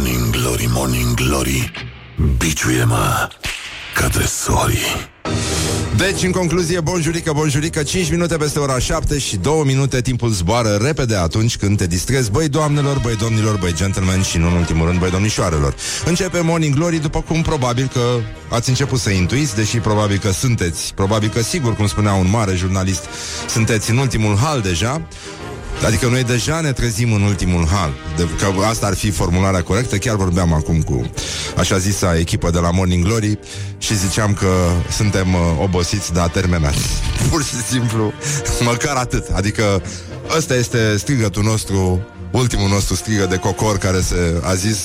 Morning Glory, Morning Glory Biciuie-mă către sorii deci, în concluzie, bonjurică, bonjurică 5 minute peste ora 7 și 2 minute Timpul zboară repede atunci când te distrezi. Băi doamnelor, băi domnilor, băi gentlemen Și nu în ultimul rând, băi domnișoarelor. Începe Morning Glory după cum probabil că Ați început să intuiți, deși probabil că sunteți Probabil că sigur, cum spunea un mare jurnalist Sunteți în ultimul hal deja Adică noi deja ne trezim în ultimul hal. De, Că asta ar fi formularea corectă. Chiar vorbeam acum cu așa zisa echipă de la Morning Glory Și ziceam că suntem uh, obosiți, dar terminați. Pur și simplu, măcar atât. Adică ăsta este strigătul nostru ultimul nostru strigă de cocor care se a zis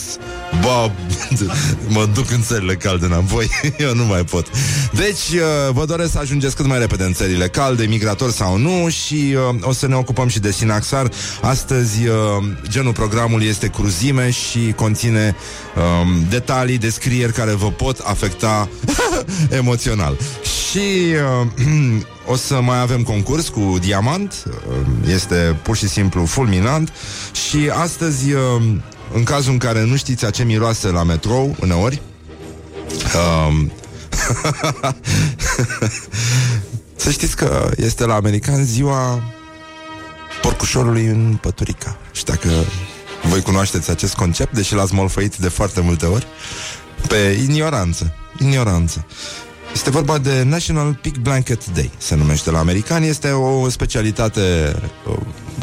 Bă, mă duc în țările calde înapoi Eu nu mai pot. Deci, uh, vă doresc să ajungeți cât mai repede în țările calde, migrator sau nu Și uh, o să ne ocupăm și de Sinaxar. Astăzi, uh, genul programului este cruzime Și conține um, detalii, descrieri Care vă pot afecta emoțional. Și uh, o să mai avem concurs cu diamant Este pur și simplu fulminant. Și astăzi În cazul în care nu știți a ce miroase la metrou Uneori um, Să știți că este la american ziua Porcușorului în păturica. Și dacă voi cunoașteți acest concept Deși l-ați molfăit de foarte multe ori Pe ignoranță Ignoranță este vorba de National Pig Blanket Day, se numește la americani. Este o specialitate,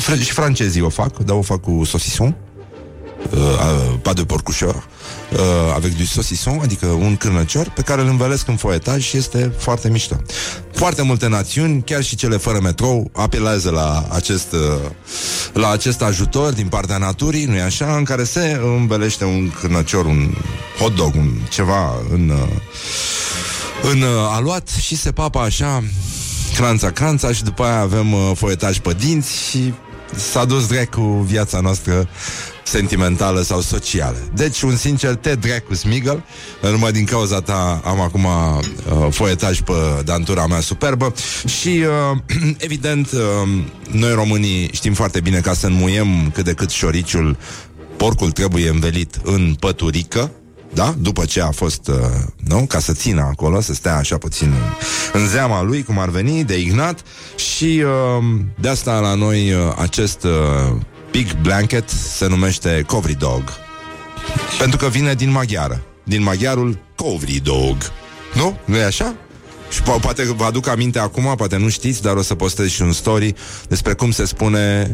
uh, și francezii o fac, dar o fac cu saucisson, uh, uh, pas de porcușor, uh, avec du saucisson, adică un cârnăcior, pe care îl învelesc în foietaj și este foarte mișto. Foarte multe națiuni, chiar și cele fără metrou, apelează la acest, uh, la acest ajutor din partea naturii, nu-i așa, în care se învelește un cârnăcior, un hot dog, un ceva în... Uh, în uh, aluat și se papă așa cranța, cranța și după aia avem uh, foietaj pe dinți și s-a dus drecu viața noastră sentimentală sau socială. Deci, un sincer, te drecu smigăl, numai din cauza ta am acum uh, foietaj pe dantura mea superbă și, uh, evident, uh, noi românii știm foarte bine ca să înmuiem cât de cât șoriciul porcul trebuie învelit în păturică, da? După ce a fost, uh, nu? Ca să țină acolo, să stea așa puțin în zeama lui, cum ar veni, de ignat și uh, de asta la noi uh, acest uh, big blanket se numește Covri Dog. Pentru că vine din maghiară. Din maghiarul Covri Dog. Nu? Nu e așa? Și po- poate vă aduc aminte acum, poate nu știți, dar o să postez și un story despre cum se spune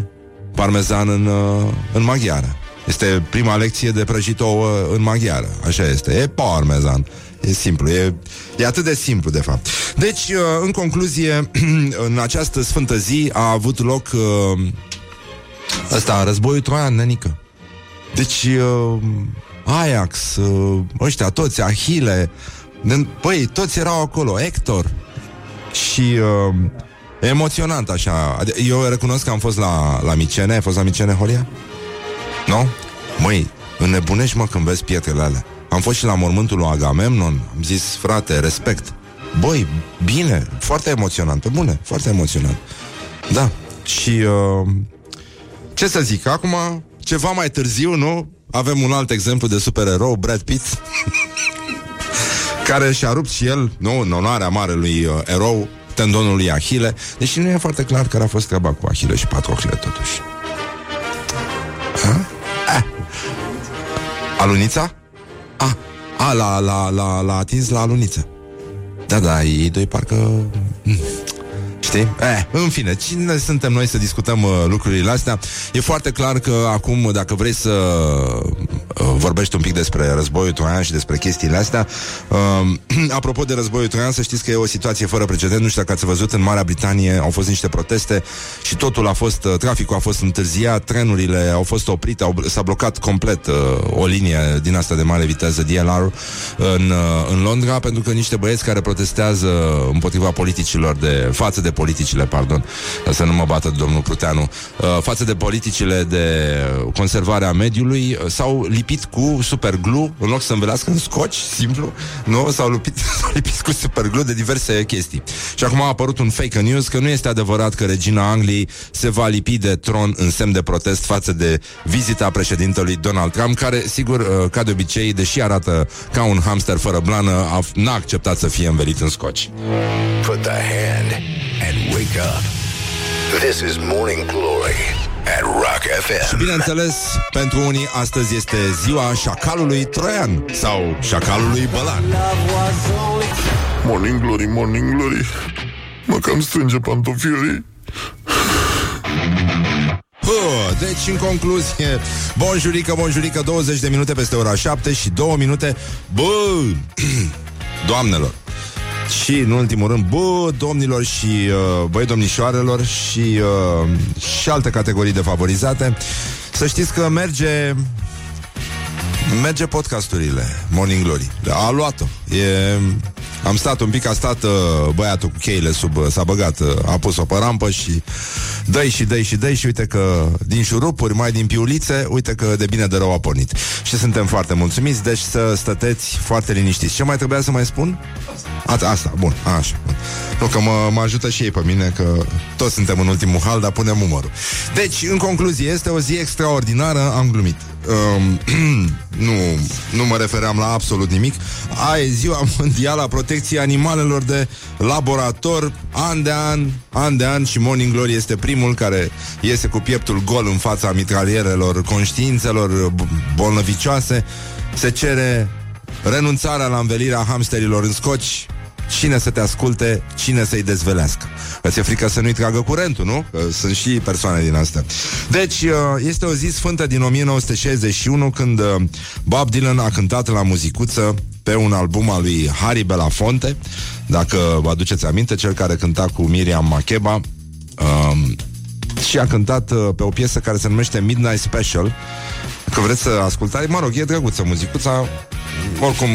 parmezan în, uh, în maghiară. Este prima lecție de prăjit ouă în maghiară. Așa este. E parmezan. E simplu, e, e atât de simplu, de fapt. Deci, uh, în concluzie, în această sfântă zi a avut loc uh, ăsta, războiul troian, nenică. Deci, uh, Ajax, uh, ăștia toți, Ahile, păi, toți erau acolo, Hector. Și uh, emoționant așa. Eu recunosc că am fost la, la Micene, ai fost la Micene, Horia? Nu? Măi, înnebunești mă când vezi pietrele alea. Am fost și la mormântul lui Agamemnon, am zis, frate, respect. Băi, bine, foarte emoționant, pe bune, foarte emoționant. Da, și uh, ce să zic, acum, ceva mai târziu, nu? Avem un alt exemplu de supererou, Brad Pitt, care și-a rupt și el, nu, în onoarea marelui uh, erou, tendonul lui Ahile, deși nu e foarte clar care a fost treaba cu Ahile și Patrocle, totuși. Alunița? A, a la, la, la, la atins la aluniță. Da, da, ei doi parcă... Mm. Știi? Eh, în fine, cine suntem noi să discutăm uh, lucrurile astea? E foarte clar că acum, dacă vrei să uh, vorbești un pic despre războiul troian și despre chestiile astea, uh, apropo de războiul troian, să știți că e o situație fără precedent. Nu știu dacă ați văzut, în Marea Britanie au fost niște proteste și totul a fost, uh, traficul a fost întârziat, trenurile au fost oprite, au, s-a blocat complet uh, o linie din asta de mare viteză, DLR, în, uh, în Londra, pentru că niște băieți care protestează împotriva politicilor de față de politicile, pardon, să nu mă bată domnul Pruteanu, uh, față de politicile de conservare a mediului, uh, s-au lipit cu superglu în loc să învelească în scoci, simplu, nu? S-au lipit, s-au lipit cu superglu de diverse chestii. Și acum a apărut un fake news că nu este adevărat că regina Angliei se va lipi de tron în semn de protest față de vizita președintelui Donald Trump, care, sigur, uh, ca de obicei, deși arată ca un hamster fără blană, n-a acceptat să fie învelit în scoci. Put the hand and wake up. This is Morning Glory at Rock FM. Și bineînțeles, pentru unii astăzi este ziua șacalului troian sau șacalului bălan. Morning Glory, Morning Glory. Mă cam strânge pantofiorii. Deci, în concluzie, bonjurică, bonjurică, 20 de minute peste ora 7 și 2 minute, bă, doamnelor, și, în ultimul rând, bă, domnilor și uh, băi domnișoarelor și, uh, și alte categorii defavorizate, să știți că merge merge podcasturile Morning Glory. A luat-o. E... Am stat un pic, a stat uh, băiatul cu cheile sub, uh, s-a băgat, uh, a pus-o pe rampă și dă și dă și dă și uite că din șurupuri, mai din piulițe, uite că de bine de rău a pornit. Și suntem foarte mulțumiți, deci să stăteți foarte liniștiți. Ce mai trebuia să mai spun? A, asta, bun, așa. Bun. Nu, că mă, mă ajută și ei pe mine, că toți suntem în ultimul hal, dar punem umărul. Deci, în concluzie, este o zi extraordinară, am glumit. Um, nu, nu mă refeream la absolut nimic. Aia e ziua mondială a protecției animalelor de laborator, an de an, an de an și Morning Glory este primul care iese cu pieptul gol în fața mitralierelor conștiințelor bolnăvicioase. Se cere renunțarea la învelirea hamsterilor în scoci, cine să te asculte, cine să-i dezvelească. Îți e frică să nu-i tragă curentul, nu? Că sunt și persoane din astea. Deci, uh, este o zi sfântă din 1961 când uh, Bob Dylan a cântat la muzicuță pe un album al lui Harry Belafonte, dacă vă aduceți aminte, cel care cânta cu Miriam Makeba, um, și a cântat uh, pe o piesă care se numește Midnight Special. Că vreți să ascultați, mă rog, e drăguță muzicuța. Oricum,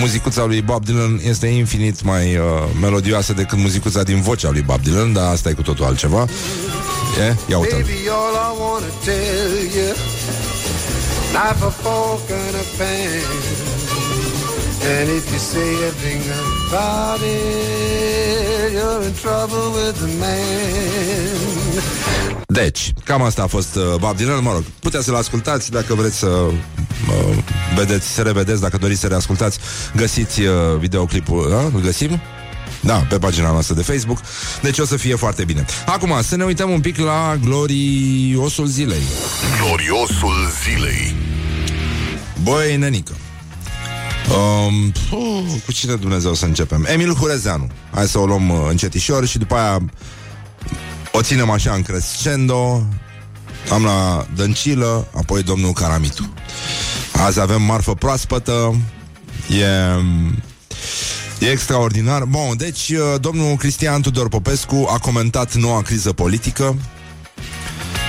muzicuța lui Bob Dylan este infinit mai uh, melodioasă decât muzicuța din vocea lui Bob Dylan, dar asta e cu totul altceva. E? Ia uite Knife, a fork, and a pan And if you say a thing about it, you're in trouble with the man. Deci, cam asta a fost uh, Bob Dylan, mă rog, puteți să-l ascultați dacă vreți să uh, vedeți, să revedeți, dacă doriți să reascultați, găsiți uh, videoclipul, da? îl găsim? Da, pe pagina noastră de Facebook. Deci o să fie foarte bine. Acum, să ne uităm un pic la gloriosul zilei. Gloriosul zilei. Băi, nenică. Um, uh, cu cine Dumnezeu să începem? Emil Hurezeanu. Hai să o luăm uh, încetișor și după aia o ținem așa în crescendo. Am la Dăncilă, apoi domnul Caramitu. Azi avem marfă proaspătă. E... E extraordinar. Bun, deci uh, domnul Cristian Tudor Popescu a comentat noua criză politică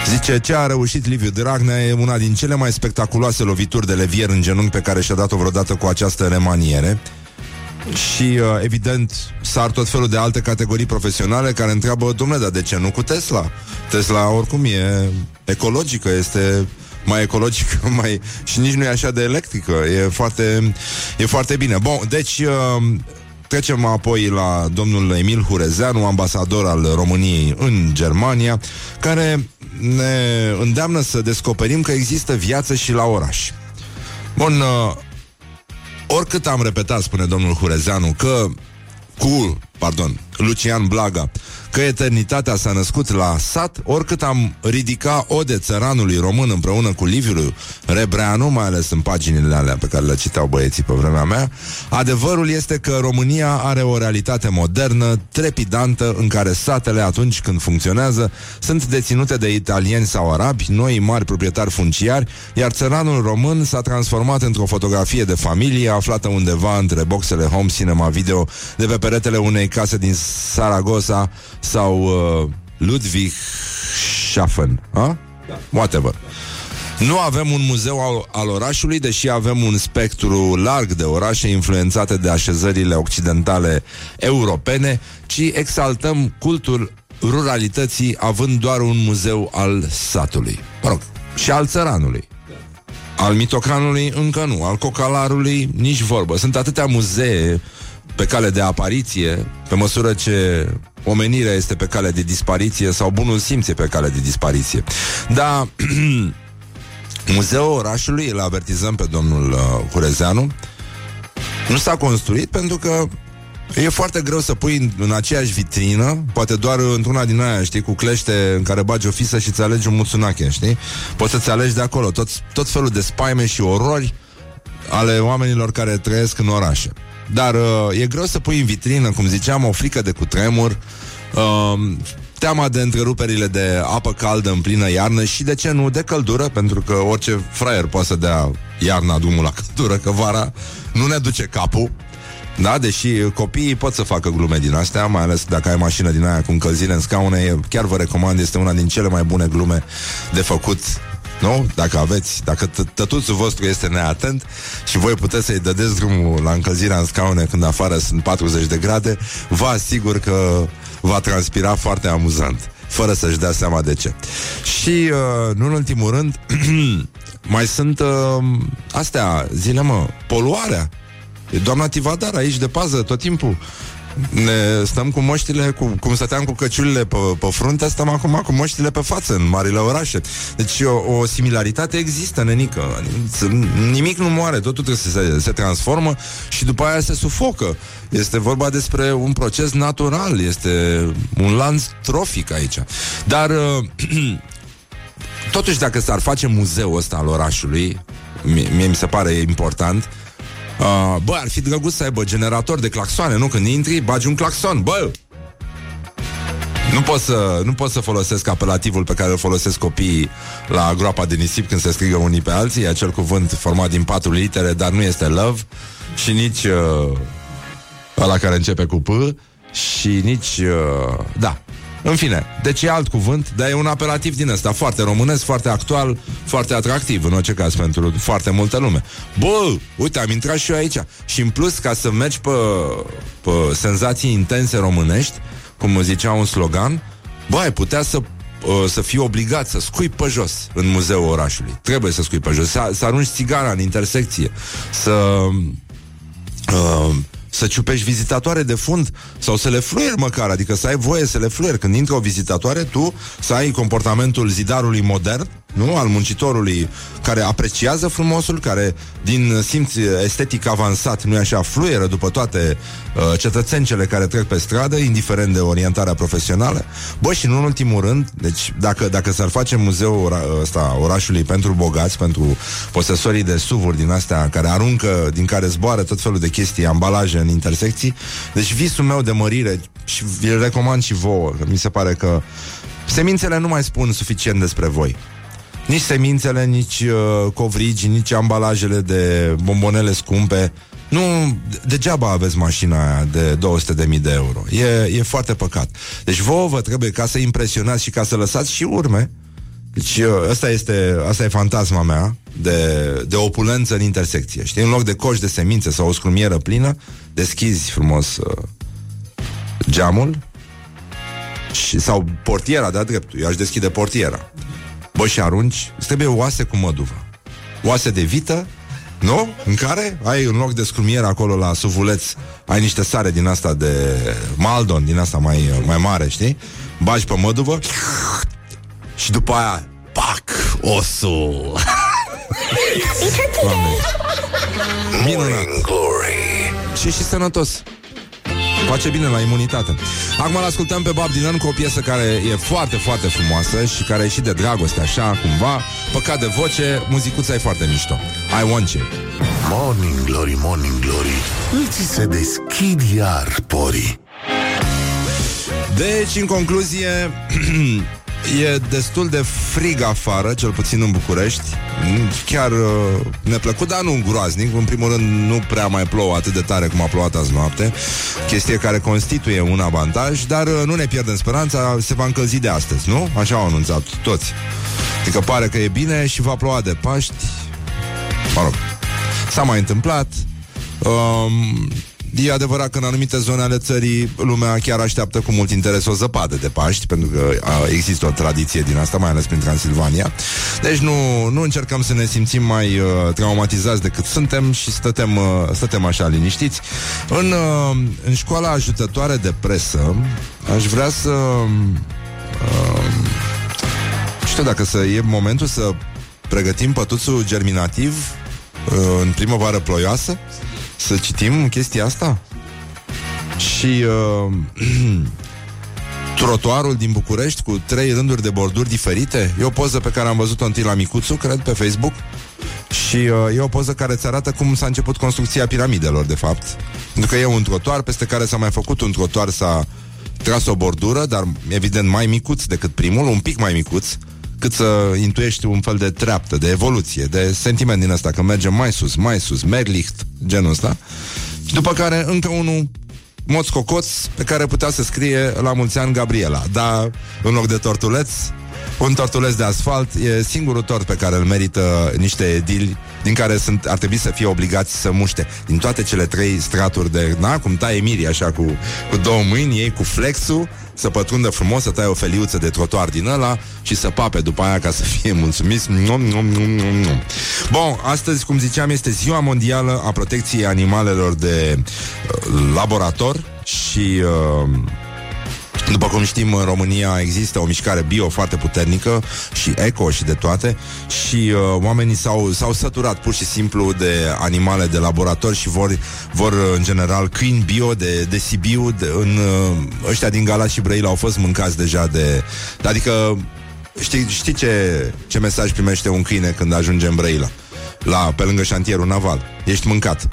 Zice, ce a reușit Liviu Dragnea e una din cele mai spectaculoase lovituri de levier în genunchi pe care și-a dat-o vreodată cu această remaniere. Și, uh, evident, sar tot felul de alte categorii profesionale care întreabă, domnule, dar de ce nu cu Tesla? Tesla, oricum, e ecologică, este mai ecologică mai... și nici nu e așa de electrică. E foarte, e foarte bine. Bun, deci... Uh, Trecem apoi la domnul Emil Hurezeanu, ambasador al României în Germania, care ne îndeamnă să descoperim că există viață și la oraș. Bun, uh, oricât am repetat, spune domnul Hurezeanu, că cu, pardon, Lucian Blaga, că eternitatea s-a născut la sat, oricât am ridica ode țăranului român împreună cu Liviu Rebreanu, mai ales în paginile alea pe care le citeau băieții pe vremea mea, adevărul este că România are o realitate modernă, trepidantă, în care satele, atunci când funcționează, sunt deținute de italieni sau arabi, noi mari proprietari funciari, iar țăranul român s-a transformat într-o fotografie de familie aflată undeva între boxele home cinema video de pe peretele unei case din Saragossa sau uh, Ludwig Schaffen, a? Da. Whatever. Nu avem un muzeu al, al orașului, deși avem un spectru larg de orașe influențate de așezările occidentale europene, ci exaltăm cultul ruralității având doar un muzeu al satului. Mă rog, și al țăranului. Al mitocanului încă nu, al cocalarului nici vorbă. Sunt atâtea muzee pe cale de apariție, pe măsură ce omenirea este pe cale de dispariție sau bunul simț e pe cale de dispariție. Dar Muzeul orașului, îl avertizăm pe domnul uh, Hurezeanu, nu s-a construit pentru că E foarte greu să pui în, în aceeași vitrină, poate doar într-una din aia, știi, cu clește în care bagi o fisă și ți alegi un muțunache, știi? Poți să-ți alegi de acolo tot, tot felul de spaime și orori ale oamenilor care trăiesc în orașe. Dar uh, e greu să pui în vitrină, cum ziceam, o frică de cutremur, uh, teama de întreruperile de apă caldă în plină iarnă și, de ce nu, de căldură, pentru că orice fraier poate să dea iarna drumul la căldură, că vara nu ne duce capul. Da, deși copiii pot să facă glume din astea, mai ales dacă ai mașină din aia cu încălzire în scaune, chiar vă recomand, este una din cele mai bune glume de făcut nu? Dacă aveți, dacă tătuțul vostru este neatent și voi puteți să-i dădeți drumul la încălzirea în scaune când afară sunt 40 de grade, vă asigur că va transpira foarte amuzant, fără să-și dea seama de ce. Și, uh, nu în ultimul rând, mai sunt uh, astea, zile mă, poluarea. E doamna Tivadar aici de pază tot timpul. Ne stăm cu moștile, cu, cum stăteam cu căciulile pe, pe frunte, stăm acum cu moștile pe față în marile orașe. Deci o, o similaritate există, nenică. Nimic nu moare, totul trebuie să se, se transformă și după aia se sufocă. Este vorba despre un proces natural, este un lanț trofic aici. Dar totuși dacă s-ar face muzeul ăsta al orașului, mie, mie mi se pare important, Uh, bă, ar fi drăguț să aibă generator de claxoane, nu? Când intri, bagi un claxon, bă! Nu pot, să, nu pot să folosesc apelativul pe care îl folosesc copiii la groapa de nisip când se strigă unii pe alții, e acel cuvânt format din patru litere, dar nu este love și nici uh, ăla care începe cu P și nici, uh, da, în fine, deci e alt cuvânt, dar e un apelativ din ăsta foarte românesc, foarte actual, foarte atractiv, în orice caz, pentru foarte multă lume. Bă, uite, am intrat și eu aici. Și în plus, ca să mergi pe, pe senzații intense românești, cum zicea un slogan, bă, ai putea să uh, să fii obligat să scui pe jos în muzeul orașului. Trebuie să scui pe jos, să, să arunci țigara în intersecție, să uh, să ciupești vizitatoare de fund sau să le fluieri măcar, adică să ai voie să le fluieri. Când intră o vizitatoare, tu să ai comportamentul zidarului modern, nu? Al muncitorului care apreciază frumosul, care din simț estetic avansat, nu așa, fluieră după toate uh, cetățencele care trec pe stradă, indiferent de orientarea profesională. Bă, și nu în ultimul rând, deci dacă, dacă s-ar face muzeul ora, ăsta, orașului pentru bogați, pentru posesorii de suvuri din astea care aruncă, din care zboară tot felul de chestii, ambalaje în intersecții, deci visul meu de mărire și vi-l recomand și vouă, că mi se pare că semințele nu mai spun suficient despre voi. Nici semințele, nici uh, covrigi, nici ambalajele de bombonele scumpe. Nu, degeaba aveți mașina aia de 200.000 de euro. E, e foarte păcat. Deci vouă vă trebuie ca să impresionați și ca să lăsați și urme. Deci uh, asta este, asta e fantasma mea de, de opulență în intersecție. Știi, în loc de coș de semințe sau o scrumieră plină, deschizi frumos uh, geamul și, sau portiera, de-a dreptul. Eu aș deschide portiera. Bă, și arunci, îți trebuie oase cu măduvă. Oase de vită, nu? În care ai un loc de scrumier acolo la suvuleț, ai niște sare din asta de Maldon, din asta mai, mai mare, știi? Bagi pe măduvă și după aia, pac, osul. Minunat. Și și sănătos. Face bine la imunitate. Acum îl ascultăm pe Bob Dylan cu o piesă care e foarte, foarte frumoasă și care e și de dragoste, așa, cumva. Păcat de voce, muzicuța e foarte mișto. I want you. Morning glory, morning glory, îți se deschid iar porii. Deci, în concluzie, E destul de frig afară, cel puțin în București. Chiar uh, neplăcut, dar nu groaznic. În primul rând, nu prea mai plouă atât de tare cum a plouat azi noapte. Chestie care constituie un avantaj, dar uh, nu ne pierdem speranța, se va încălzi de astăzi, nu? Așa au anunțat toți. Adică pare că e bine și va ploua de Paști. Mă rog, s-a mai întâmplat. Um, e adevărat că în anumite zone ale țării lumea chiar așteaptă cu mult interes o zăpadă de Paști, pentru că a, există o tradiție din asta, mai ales prin Transilvania. Deci nu, nu încercăm să ne simțim mai uh, traumatizați decât suntem și stătem, uh, stătem așa liniștiți. În, uh, în școala ajutătoare de presă aș vrea să... Uh, știu dacă să e momentul să pregătim pătuțul germinativ uh, în primăvară ploioasă, să citim chestia asta. Și uh, trotuarul din București cu trei rânduri de borduri diferite. E o poză pe care am văzut-o întâi la Micuțu, cred, pe Facebook. Și uh, e o poză care îți arată cum s-a început construcția piramidelor, de fapt. Pentru că e un trotuar peste care s-a mai făcut un trotuar, s-a tras o bordură, dar evident mai micuț decât primul, un pic mai micuț, cât să intuiești un fel de treaptă, de evoluție, de sentiment din ăsta, că merge mai sus, mai sus, Merlicht, genul ăsta. Și după care încă unul moț cocoț pe care putea să scrie la mulți ani Gabriela. Dar în loc de tortuleț, un tortuleț de asfalt e singurul tort pe care îl merită niște edili din care sunt, ar trebui să fie obligați să muște. Din toate cele trei straturi de... Na, cum taie Miri așa cu, cu două mâini, ei cu flexul, să pătrundă frumos, să tai o feliuță de trotuar din ăla și să pape după aia ca să fie mulțumiți. Nom, nom, nom, nom, nom. Bun, astăzi, cum ziceam, este ziua mondială a protecției animalelor de uh, laborator și... Uh, după cum știm, în România există o mișcare bio foarte puternică și eco și de toate și uh, oamenii s-au, s-au săturat pur și simplu de animale de laborator și vor, vor în general câini bio de, de Sibiu, de, în, uh, ăștia din Galați și Brăila au fost mâncați deja de... Adică știi, știi ce, ce mesaj primește un câine când ajunge în Brăila? La, pe lângă șantierul naval. Ești mâncat.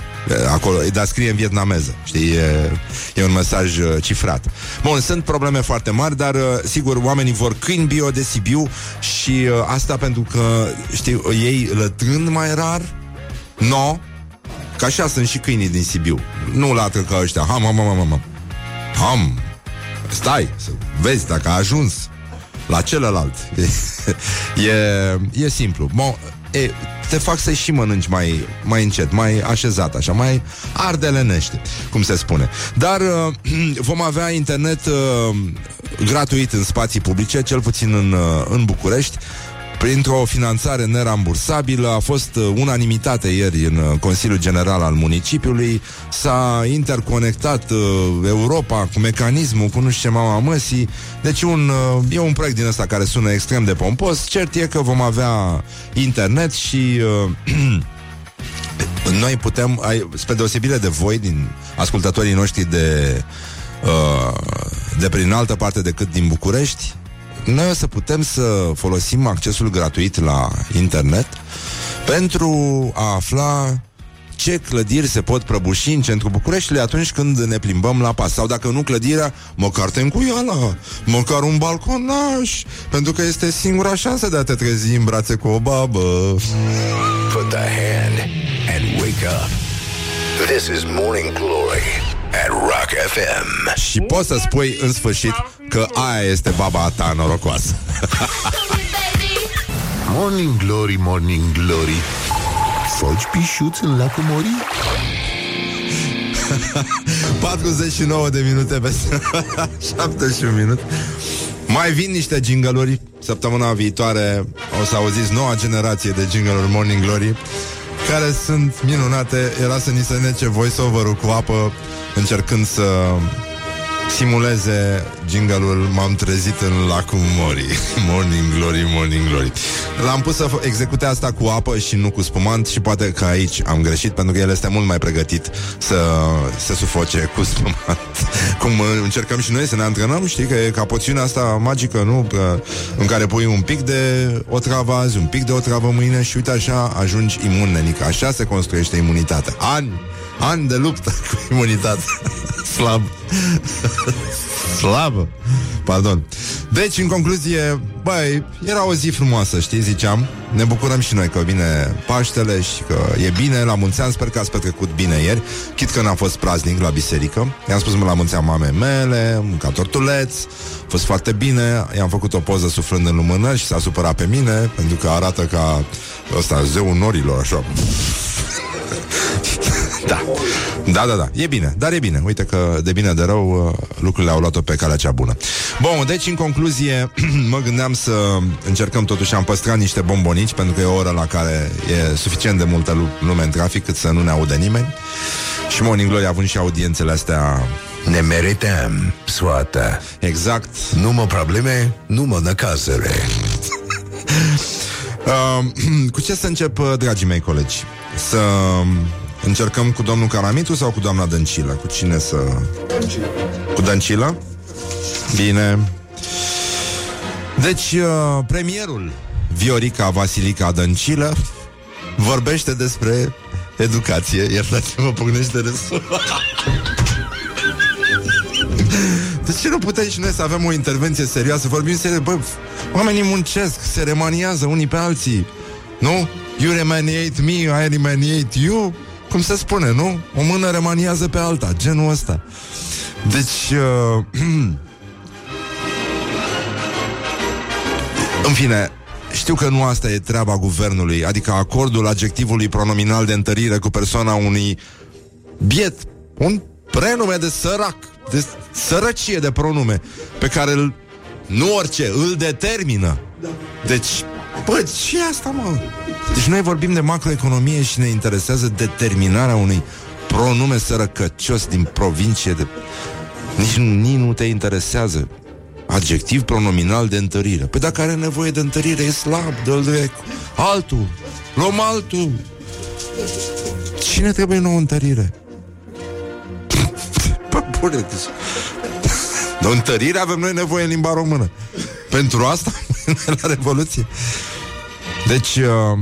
Acolo, dar scrie în vietnameză. Știi, e, e un mesaj uh, cifrat. Bun, sunt probleme foarte mari, dar uh, sigur, oamenii vor câini bio de Sibiu și uh, asta pentru că, știi, ei lătrând mai rar, no, că așa sunt și câinii din Sibiu. Nu latră ca ăștia. Ham, ham, ham, ham. Ham. Stai, să vezi dacă a ajuns la celălalt. E, e, e simplu. Bon, e, te fac să și mănânci mai, mai încet, mai așezat, așa, mai ardelenește, cum se spune. Dar uh, vom avea internet uh, gratuit în spații publice, cel puțin în, uh, în București, printr-o finanțare nerambursabilă. A fost uh, unanimitate ieri în uh, Consiliul General al Municipiului. S-a interconectat uh, Europa cu mecanismul, cu nu știu ce mama măsii. Deci un, e un proiect din ăsta care sună extrem de pompos. Cert e că vom avea internet și... noi putem, spre deosebire de voi, din ascultătorii noștri de, de prin altă parte decât din București, noi o să putem să folosim accesul gratuit la internet pentru a afla ce clădiri se pot prăbuși în centrul Bucureștiului atunci când ne plimbăm la pas. Sau dacă nu clădirea, măcar te încuiala, măcar un balconaj, pentru că este singura șansă de a te trezi în brațe cu o babă. Put the hand and wake up. This is Morning Glory at Rock FM. Și poți să spui în sfârșit că aia este baba ta norocoasă. morning Glory, Morning Glory Foci pișuți în lacul Mori? 49 de minute pe 71 minute mai vin niște jingle Săptămâna viitoare o să auziți noua generație de jingle Morning Glory Care sunt minunate. Era să ni se nece voice-over-ul cu apă Încercând să simuleze jingle-ul M-am trezit în lacul Mori. Morning Glory, Morning Glory. L-am pus să execute asta cu apă și nu cu spumant Și poate că aici am greșit Pentru că el este mult mai pregătit Să se sufoce cu spumant. Cum încercăm și noi să ne antrenăm Știi că e ca poțiunea asta magică Nu? În care pui un pic de o travă azi Un pic de o travă mâine Și uite așa ajungi imun, nenică. Așa se construiește imunitatea. Ani Ani de luptă cu imunitate. Slab. Slabă Pardon. Deci, în concluzie, băi, era o zi frumoasă, știi, ziceam. Ne bucurăm și noi că vine Paștele Și că e bine, la mulți ani Sper că ați petrecut bine ieri. Chit că n-a fost praznic la biserică. I-am spus la mulți ani mamei mele Ca tortuleț A fost foarte bine. I-am făcut o poză suflând în lumânări Și s-a supărat pe mine Pentru că arată ca ăsta, zeul norilor, așa Da. Da, da, da. E bine. Dar e bine. Uite că de bine de rău uh, lucrurile au luat-o pe calea cea bună. Bun, deci în concluzie mă gândeam să încercăm totuși am păstrat niște bombonici pentru că e o oră la care e suficient de multă lume în trafic cât să nu ne audă nimeni. Și Morning Glory având și audiențele astea ne merităm soata. Exact. Nu mă probleme, nu mă năcazere. uh, cu ce să încep, uh, dragii mei colegi? Să încercăm cu domnul Caramitu sau cu doamna Dăncilă? Cu cine să... Dăncilă. Cu Dăncilă? Bine. Deci, uh, premierul Viorica Vasilica Dăncilă vorbește despre educație. Iertați-mă, pugnește râsul. De ce nu putem și noi să avem o intervenție serioasă? Vorbim serios, bă, oamenii muncesc, se remaniază unii pe alții. Nu? You remaniate me, I remaniate you. Cum se spune, nu? O mână remaniază pe alta, genul ăsta. Deci, uh, în fine, știu că nu asta e treaba guvernului, adică acordul adjectivului pronominal de întărire cu persoana unui biet, un prenume de sărac, de sărăcie de pronume, pe care îl, nu orice, îl determină. Da. Deci, bă, ce e asta, mă? Deci noi vorbim de macroeconomie și ne interesează determinarea unui pronume sărăcăcios din provincie de... Nici, nici nu te interesează. Adjectiv pronominal de întărire. Păi dacă are nevoie de întărire, e slab, dă-l de altul. Luăm altul. Cine trebuie nouă întărire? Pă, bune, deci... De întărire avem noi nevoie în limba română. Pentru asta, la Revoluție. Deci, uh,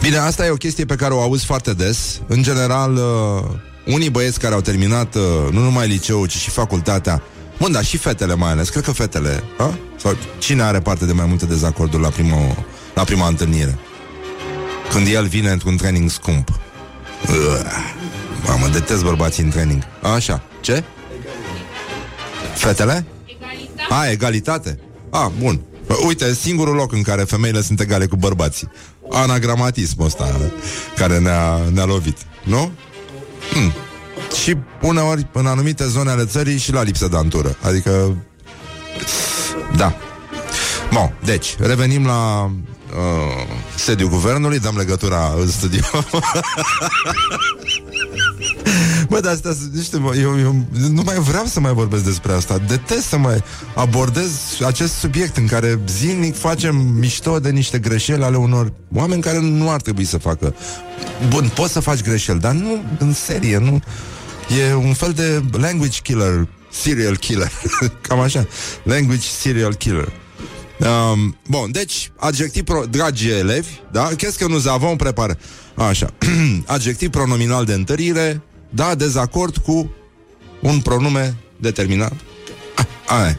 bine, asta e o chestie pe care o auzi foarte des. În general, uh, unii băieți care au terminat uh, nu numai liceul, ci și facultatea, Bun, dar și fetele mai ales, cred că fetele, a? Sau cine are parte de mai multe dezacorduri la prima, la prima întâlnire? Când el vine într-un training scump. Mamă, detest bărbații în training. Așa, ce? Fetele? Egalitate. A, egalitate. A, bun. Uite, singurul loc în care femeile sunt egale cu bărbații. Anagramatismul ăsta care ne-a, ne-a lovit. Nu? Hmm. Și uneori, în anumite zone ale țării, și la lipsă de antură. Adică... Da. Bun, deci, revenim la uh, sediul guvernului, dăm legătura în studio. Bă, dar astea, niște, eu, eu nu mai vreau să mai vorbesc despre asta. Detest să mai abordez acest subiect în care zilnic facem mișto de niște greșeli ale unor oameni care nu ar trebui să facă. Bun, poți să faci greșeli, dar nu în serie, nu... E un fel de language killer, serial killer, cam așa. Language serial killer. Um, bun, deci, adjectiv, pro, dragi elevi, da? Qu'est-ce que nous avons préparé? Așa. adjectiv pronominal de întărire, da, dezacord cu un pronume determinat. Ah, aia.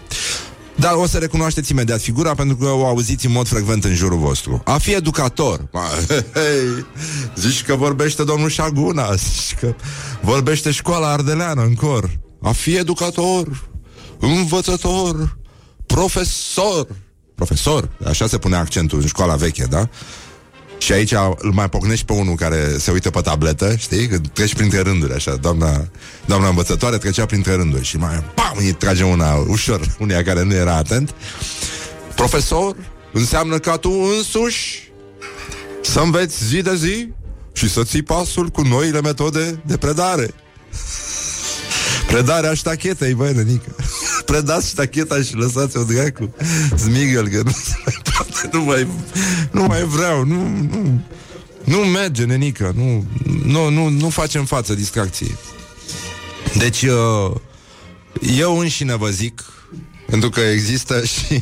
Dar o să recunoașteți imediat figura pentru că o auziți în mod frecvent în jurul vostru. A fi educator. Hey, zici că vorbește domnul Șaguna, zici că vorbește școala ardeleană în cor. A fi educator, învățător, profesor. Profesor, așa se pune accentul în școala veche, da? Și aici îl mai pocnești pe unul care se uită pe tabletă, știi? Că treci printre rânduri, așa. Doamna, doamna învățătoare trecea printre rânduri și mai, pam, îi trage una ușor, unia care nu era atent. Profesor, înseamnă ca tu însuși să înveți zi de zi și să ții pasul cu noile metode de predare. Predarea ștachetei, băi, nenică. Predați ștacheta și lăsați-o dracu. Zmigăl, că nu se mai poate, nu mai, nu mai vreau, nu, nu, nu merge, nenică, nu, nu, nu, nu facem față distracției. Deci, uh, eu înșine vă zic, pentru că există și...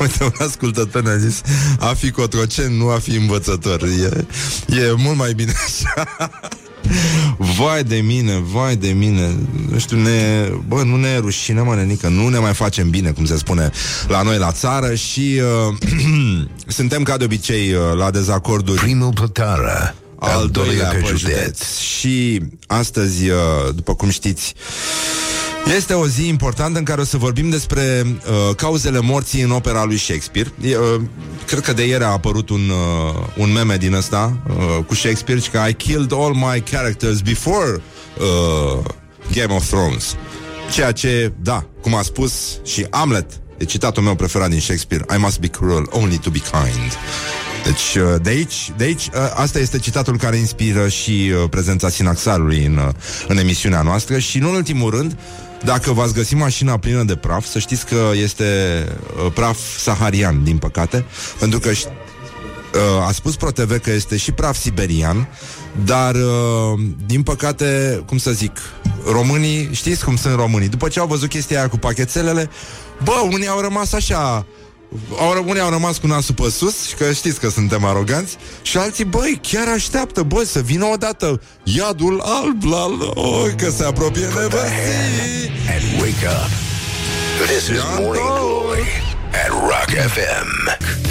Uite, un ascultător ne-a zis A fi cotrocen, nu a fi învățător E, e mult mai bine așa Vai de mine, vai de mine. Nu știu, ne, bă, nu ne e rușine, mă, nenică Nu ne mai facem bine, cum se spune La noi la țară Și uh, suntem ca de obicei uh, La dezacorduri. Primul pe țară al, al doilea pe județ. județ Și astăzi, uh, după cum știți Este o zi importantă în care o să vorbim despre uh, cauzele morții în opera lui Shakespeare. E, uh, cred că de ieri a apărut un, uh, un meme din ăsta uh, cu Shakespeare și că I killed all my characters before uh, Game of Thrones. Ceea ce, da, cum a spus și Hamlet, e citatul meu preferat din Shakespeare, I must be cruel only to be kind. Deci, uh, de aici, de aici, uh, asta este citatul care inspiră și uh, prezența sinaxarului în, în emisiunea noastră. Și, în ultimul rând, dacă v-ați găsit mașina plină de praf, să știți că este praf saharian, din păcate, pentru că a spus ProTV că este și praf siberian, dar, din păcate, cum să zic, românii, știți cum sunt românii, după ce au văzut chestia aia cu pachetelele, bă, unii au rămas așa, au, unii au rămas cu nasul pe sus și că știți că suntem aroganți și alții, băi, chiar așteaptă, băi, să vină odată iadul alb la oh, că se apropie nevăzii. And wake up. This is Morning Glory at Rock FM.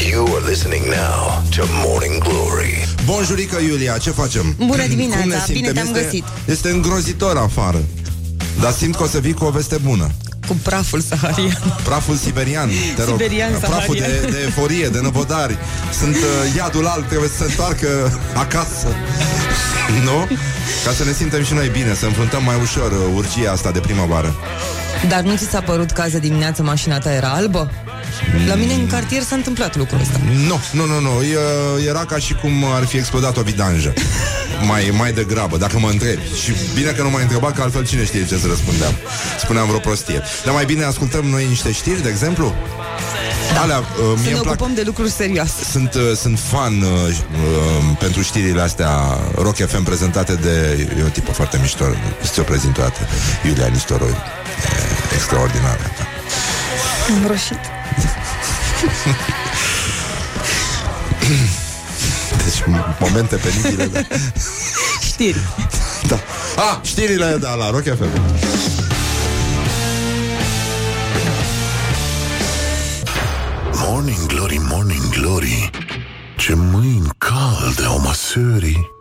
You are listening now to Morning Glory. Bonjurică, Iulia, ce facem? Bună dimineața, bine te-am este, găsit. Este îngrozitor afară. Dar simt că o să vii cu o veste bună cu praful saharian. Praful siberian, te rog. Siberian Praful de, de eforie, de năvodari. Sunt uh, iadul alt, trebuie să se întoarcă acasă. nu? Ca să ne simtem și noi bine, să înfruntăm mai ușor uh, urgia asta de primăvară. Dar nu ți s-a părut că azi dimineață mașina ta era albă? La mine în cartier s-a întâmplat lucrul ăsta. Nu, nu, nu, nu. Era ca și cum ar fi explodat o vidanjă. mai, mai degrabă, dacă mă întrebi. Și bine că nu m-ai întrebat, că altfel cine știe ce să răspundeam. Spuneam vreo prostie. Dar mai bine ascultăm noi niște știri, de exemplu? Da. Alea, uh, mie să ne ocupăm plac... de lucruri serioase. Sunt, uh, sunt fan uh, uh, pentru știrile astea Rock FM prezentate de e o tipă foarte mișto. Ți-o prezint o dată. Iulia Nistoroi. Extraordinară. Am roșit. Deci momente penibile da. Știri. Da. Ah, știrile, da, la Rock FM Morning Glory, Morning Glory. Ce mâini calde au măsării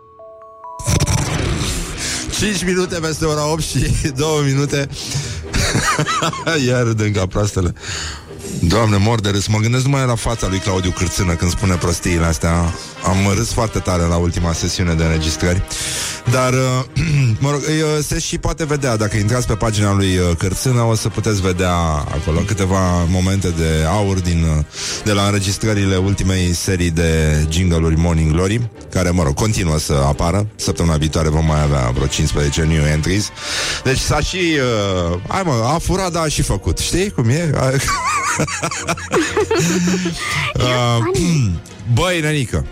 5 minute peste ora 8 și 2 minute. Iar râdem ca proastele Doamne, mor de râs. Mă gândesc numai la fața lui Claudiu Cârțână când spune prostiile astea. Am râs foarte tare la ultima sesiune de înregistrări. Dar, uh, mă rog, uh, se și poate vedea, dacă intrați pe pagina lui uh, Cârțână, o să puteți vedea acolo câteva momente de aur din, de la înregistrările ultimei serii de jingle-uri Morning Glory, care, mă rog, continuă să apară. Săptămâna viitoare vom mai avea vreo 15 new entries. Deci s-a și... Uh, hai mă, a furat, dar a și făcut. Știi cum e? uh, băi, nenică,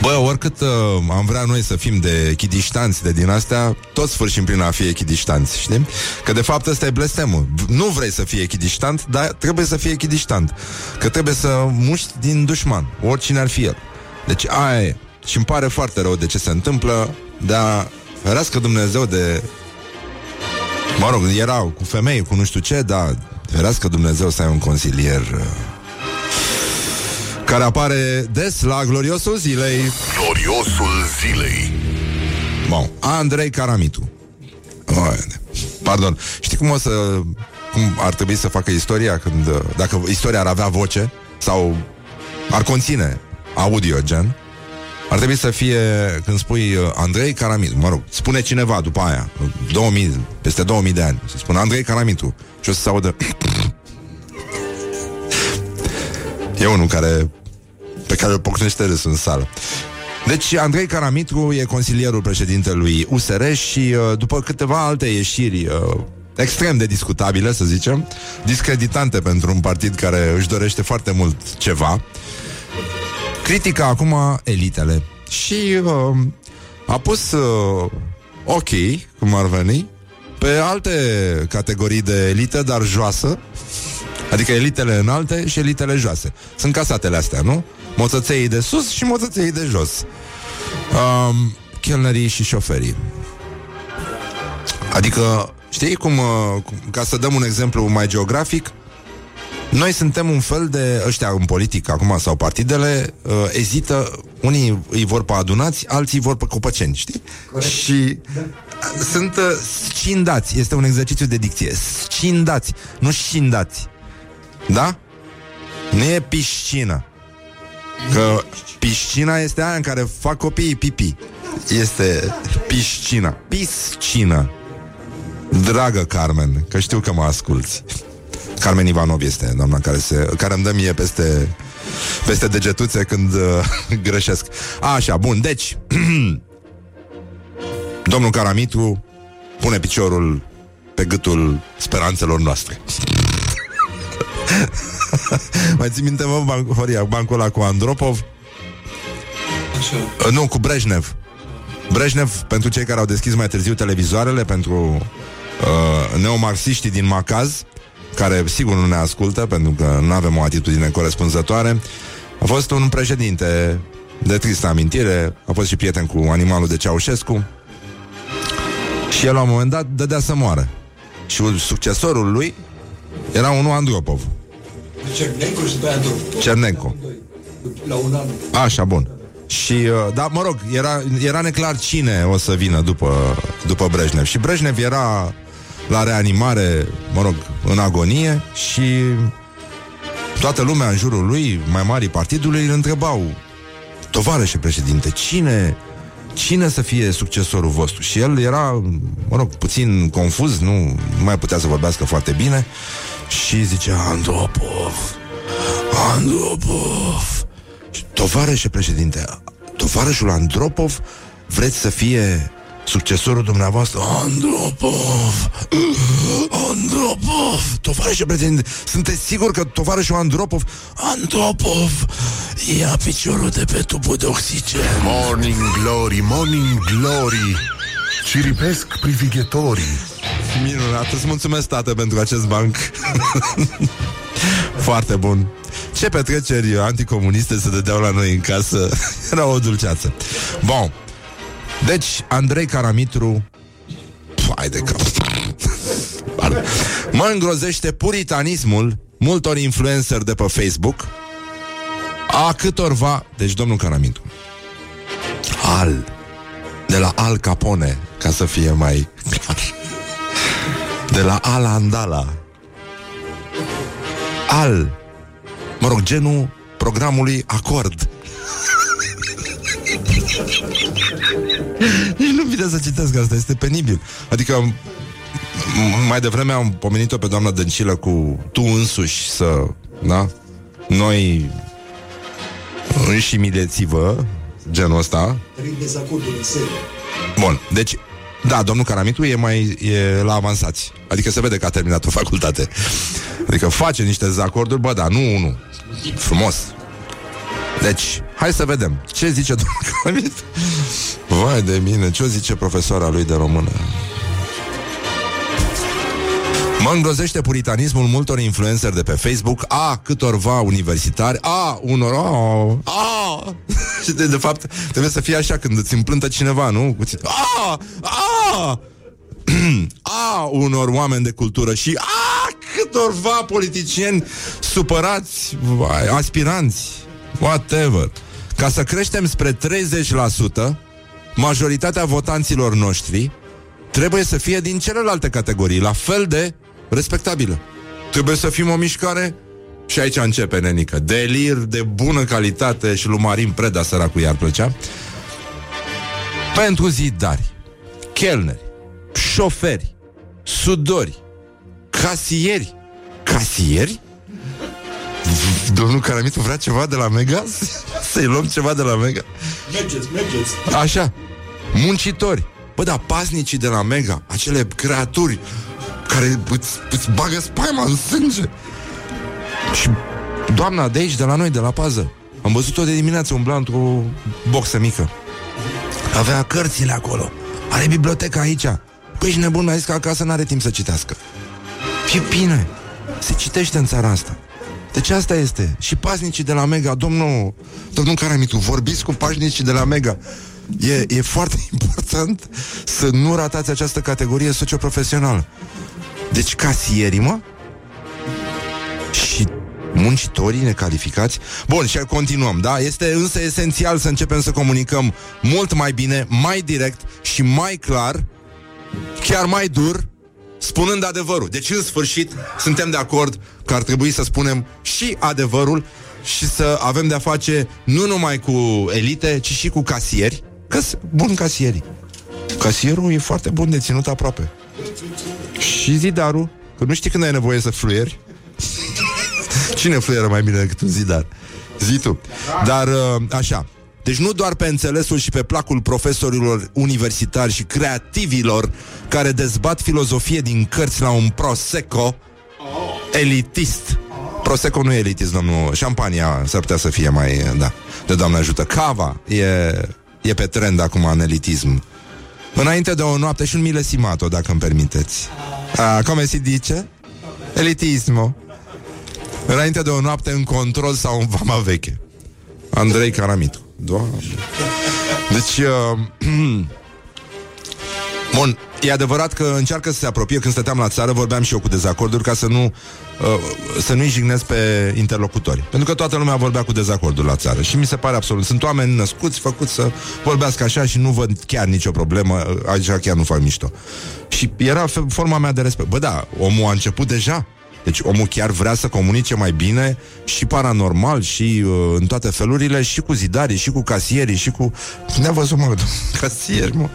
Bă, oricât uh, am vrea noi să fim de chidiștanți de din astea, toți sfârșim prin a fi echidiștanți, știi? Că de fapt ăsta e blestemul. Nu vrei să fii echidiștant, dar trebuie să fii echidiștant. Că trebuie să muști din dușman, oricine ar fi el. Deci aia e. Și îmi pare foarte rău de ce se întâmplă, dar ferească Dumnezeu de... Mă rog, erau cu femei, cu nu știu ce, dar ferească Dumnezeu să ai un consilier... Uh care apare des la Gloriosul Zilei. Gloriosul Zilei. Bun. Andrei Caramitu. Oh, pardon. Știi cum o să... Cum ar trebui să facă istoria când... Dacă istoria ar avea voce sau ar conține audio, gen, ar trebui să fie, când spui uh, Andrei Caramitu, mă rog, spune cineva după aia, 2000, peste 2000 de ani, să spune Andrei Caramitu și o să se audă E unul care pe care îl pocnește râs în sală. Deci Andrei Caramitru e consilierul președintelui USR și uh, după câteva alte ieșiri uh, extrem de discutabile, să zicem, discreditante pentru un partid care își dorește foarte mult ceva, critică acum elitele și uh, a pus uh, ok, cum ar veni, pe alte categorii de elită, dar joasă, Adică elitele înalte și elitele joase. Sunt casatele astea, nu? Moțăței de sus și moțăței de jos. Um, chelnerii și șoferii. Adică, știi cum, uh, cum, ca să dăm un exemplu mai geografic, noi suntem un fel de ăștia în politică acum sau partidele uh, ezită, unii îi vor pe adunați, alții vor pe copăceni, știi? Corect. Și sunt uh, scindați. Este un exercițiu de dicție. Scindați, nu scindați. Da? Nu e piscină. Că piscina este aia în care fac copiii pipi. Este piscina. Piscină. Dragă Carmen, că știu că mă asculți. Carmen Ivanov este doamna care, se, care îmi dă mie peste, peste degetuțe când uh, greșesc. Așa, bun, deci domnul Caramitru pune piciorul pe gâtul speranțelor noastre. Mai ții minte, mă, ban- Horia, bancul ăla cu Andropov? Așa. Uh, Nu, cu Brejnev. Brejnev, pentru cei care au deschis mai târziu televizoarele, pentru uh, neomarxiștii din Macaz, care sigur nu ne ascultă, pentru că nu avem o atitudine corespunzătoare, a fost un președinte de tristă amintire, a fost și prieten cu animalul de Ceaușescu și el la un moment dat dădea să moară. Și succesorul lui era unul Andropov. Cernenco și după aia Andropov. Cernenco. La un an. Așa, bun. Și, uh, da, mă rog, era, era neclar cine o să vină după, după Brejnev. Și Brejnev era la reanimare, mă rog, în agonie și toată lumea în jurul lui, mai mari partidului, îl întrebau Tovarășe președinte, cine, cine să fie succesorul vostru? Și el era, mă rog, puțin confuz, nu, nu mai putea să vorbească foarte bine și zicea Andropov, Andropov. Și, Tovarășe președinte, tovarășul Andropov vreți să fie succesorul dumneavoastră? Andropov! Andropov! Tovarășe președinte, sunteți sigur că tovarășul Andropov? Andropov! Ia piciorul de pe tubul de oxigen. Morning Glory, Morning Glory Ciripesc privighetorii Minunat, îți mulțumesc, tată, pentru acest banc. Foarte bun. Ce petreceri anticomuniste se dădeau la noi în casă. Era o dulceață. Bun. Deci, Andrei Caramitru... Hai de cap. Pardon. Mă îngrozește puritanismul multor influencer de pe Facebook a câtorva... Deci, domnul Caramitru. Al. De la Al Capone, ca să fie mai clar. De la Ala Andala. Al. Mă rog, genul programului Acord. Nici nu vine să citesc asta, este penibil. Adică m- m- mai devreme am pomenit-o pe doamna Dăncilă cu tu însuși să, da? Noi înșimileți-vă genul ăsta Trei dezacorduri în serie. Bun, deci da, domnul Caramitu e mai e la avansați. Adică se vede că a terminat o facultate. Adică face niște dezacorduri, bă, da, nu unul. Frumos. Deci, hai să vedem. Ce zice domnul Caramitu? Vai de mine, ce o zice profesoara lui de română? Mă îngrozește puritanismul multor influenceri de pe Facebook, a câtorva universitari, a unor, a, a. Și de, de fapt trebuie să fie așa când îți împlântă cineva, nu? Cu ți- A, a, a unor oameni de cultură și a câtorva politicieni supărați, vai, aspiranți, whatever. Ca să creștem spre 30%, majoritatea votanților noștri trebuie să fie din celelalte categorii, la fel de respectabilă. Trebuie să fim o mișcare și aici începe, nenică. Delir de bună calitate și lui Marin Preda, săracul iar plăcea. Pentru zidari, chelneri, șoferi, sudori, casieri. Casieri? V- Domnul Caramitu vrea ceva de la Mega? Să-i luăm ceva de la Mega? Mergeți, mergeți. Așa, muncitori. Bă, da, pasnicii de la Mega, acele creaturi care îți, îți bagă spaima în sânge. Și doamna de aici, de la noi, de la pază, am văzut-o de dimineață umbla într-o boxă mică. Avea cărțile acolo. Are biblioteca aici. Păi ești nebun, mi-a zis că acasă n-are timp să citească. E bine. Se citește în țara asta. Deci asta este. Și pasnicii de la Mega, domnul, domnul Caramitu, vorbiți cu pasnicii de la Mega. E, e foarte important să nu ratați această categorie socioprofesională. Deci casierii, mă? Și muncitorii necalificați. Bun, și continuăm, da? Este însă esențial să începem să comunicăm mult mai bine, mai direct și mai clar chiar mai dur, spunând adevărul. Deci, în sfârșit, suntem de acord că ar trebui să spunem și adevărul și să avem de-a face nu numai cu elite, ci și cu casieri, că bun casierii. Casierul e foarte bun de ținut aproape. Și zidarul, că nu știi când ai nevoie să fluieri. Cine fluieră mai bine decât un zidar? Zi tu. Dar, uh, așa, deci nu doar pe înțelesul și pe placul profesorilor universitari și creativilor care dezbat filozofie din cărți la un prosecco elitist. Prosecco nu e elitist, domnul. Șampania s-ar putea să fie mai, da, de doamne ajută. Cava e, e pe trend acum în elitism. Înainte de o noapte și un milesimato, dacă îmi permiteți. A, come si dice? Elitismo. Înainte de o noapte în control sau în vama veche. Andrei Caramitu. Doamne. Deci, uh, Bun, e adevărat că încearcă să se apropie. Când stăteam la țară, vorbeam și eu cu dezacorduri Ca să nu uh, să nu-i jignesc pe interlocutori. Pentru că toată lumea vorbea cu dezacorduri la țară Și mi se pare absolut. Sunt oameni născuți, făcuți să vorbească așa Și nu văd chiar nicio problemă. Așa chiar nu fac mișto. Și era forma mea de respect. Bă da, omul a început deja deci omul chiar vrea să comunice mai bine și paranormal și uh, în toate felurile și cu zidarii, și cu casierii, și cu... Ne-a văzut, mă, casieri, mă.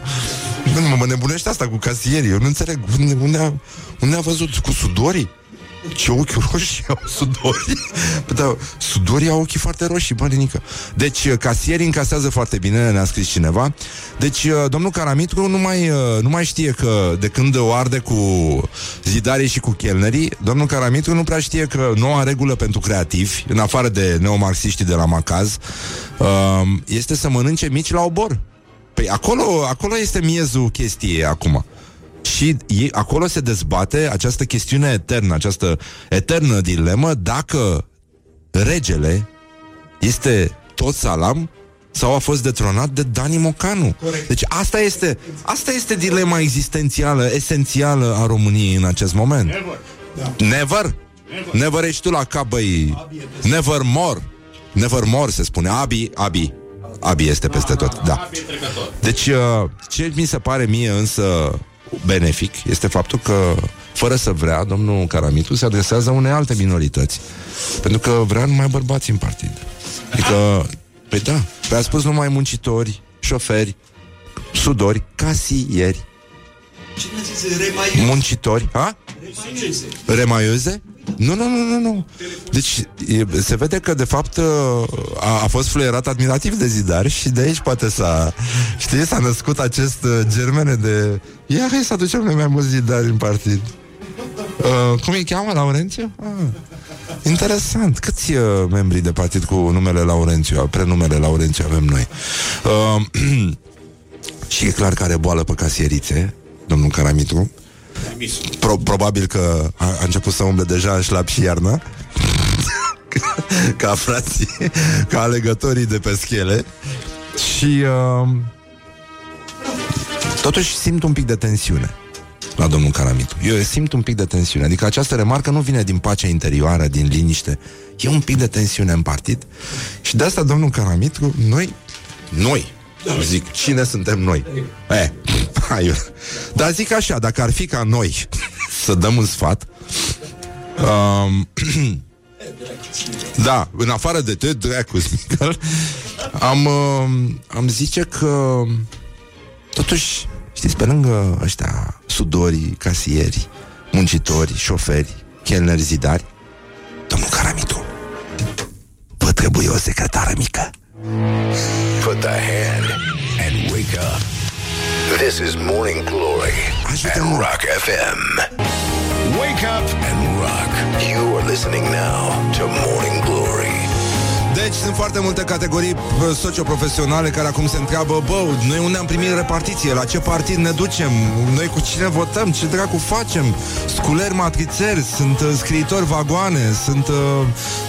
Nu mă, mă nebunește asta cu casierii. Eu nu înțeleg. Unde, unde, a, unde a văzut? Cu sudorii? Ce ochi roșii au sudorii? Păi da, sudorii au ochii foarte roșii, bănenică Deci uh, casierii încasează foarte bine Ne-a scris cineva. Deci uh, domnul Caramitru nu mai, uh, nu mai știe că De când o arde cu zidarii și cu chelnerii Domnul Caramitru nu prea știe că Noua regulă pentru creativi În afară de neomarxiștii de la Macaz Este să mănânce mici la obor. Păi acolo, acolo este miezul chestiei acum și ei, acolo se dezbate această chestiune eternă, această eternă dilemă dacă regele este tot salam sau a fost detronat de Dani Mocanu. Corect. Deci asta este, asta este dilema existențială, esențială a României în acest moment. Never. Da. Never? Never. Never ești tu la cap, băi. Never more. Never more se spune. Abi, abi. Abi este peste tot, da. Deci, uh, ce mi se pare mie însă benefic este faptul că, fără să vrea, domnul Caramitu se adresează unei alte minorități. Pentru că vrea numai bărbați în partid. Adică, pe da, pe a spus numai muncitori, șoferi, sudori, casieri. Muncitori, ha? Remaiuze? Nu, nu, nu, nu, nu. Deci e, se vede că de fapt a, a fost fluierat admirativ de zidar și de aici poate s-a, știi, s-a născut acest uh, germene de ia hai să aducem mai mulți zidari în partid. Uh, cum îi cheamă, Laurențiu? Ah, interesant. Câți uh, membri de partid cu numele Laurențiu, prenumele Laurențiu avem noi? Uh, și e clar că are boală pe casierițe, domnul Caramitru. Pro- probabil că a, a început să umble deja în șlap și iarna ca frații, ca alegătorii de pe schele și uh, totuși simt un pic de tensiune la domnul Caramitu. Eu simt un pic de tensiune. Adică această remarcă nu vine din pacea interioară, din liniște. E un pic de tensiune în partid. Și de asta, domnul Caramitu, noi, noi, da. Zic, cine suntem noi? E, hai, dar zic așa, dacă ar fi ca noi să dăm un sfat, um, da, în afară de te, dracu, am, uh, am zice că totuși, știți, pe lângă ăștia sudorii, casieri, muncitori, șoferi, chelneri, zidari, domnul Caramitu, vă trebuie o secretară mică. Put the hand and wake up. This is Morning Glory at Rock FM. Wake up and rock. You are listening now to Morning Glory. Deci sunt foarte multe categorii socioprofesionale care acum se întreabă Bă, noi unde am primit repartiție? La ce partid ne ducem? Noi cu cine votăm? Ce dracu facem? Sculeri matrițeri, sunt uh, scriitori vagoane, sunt uh,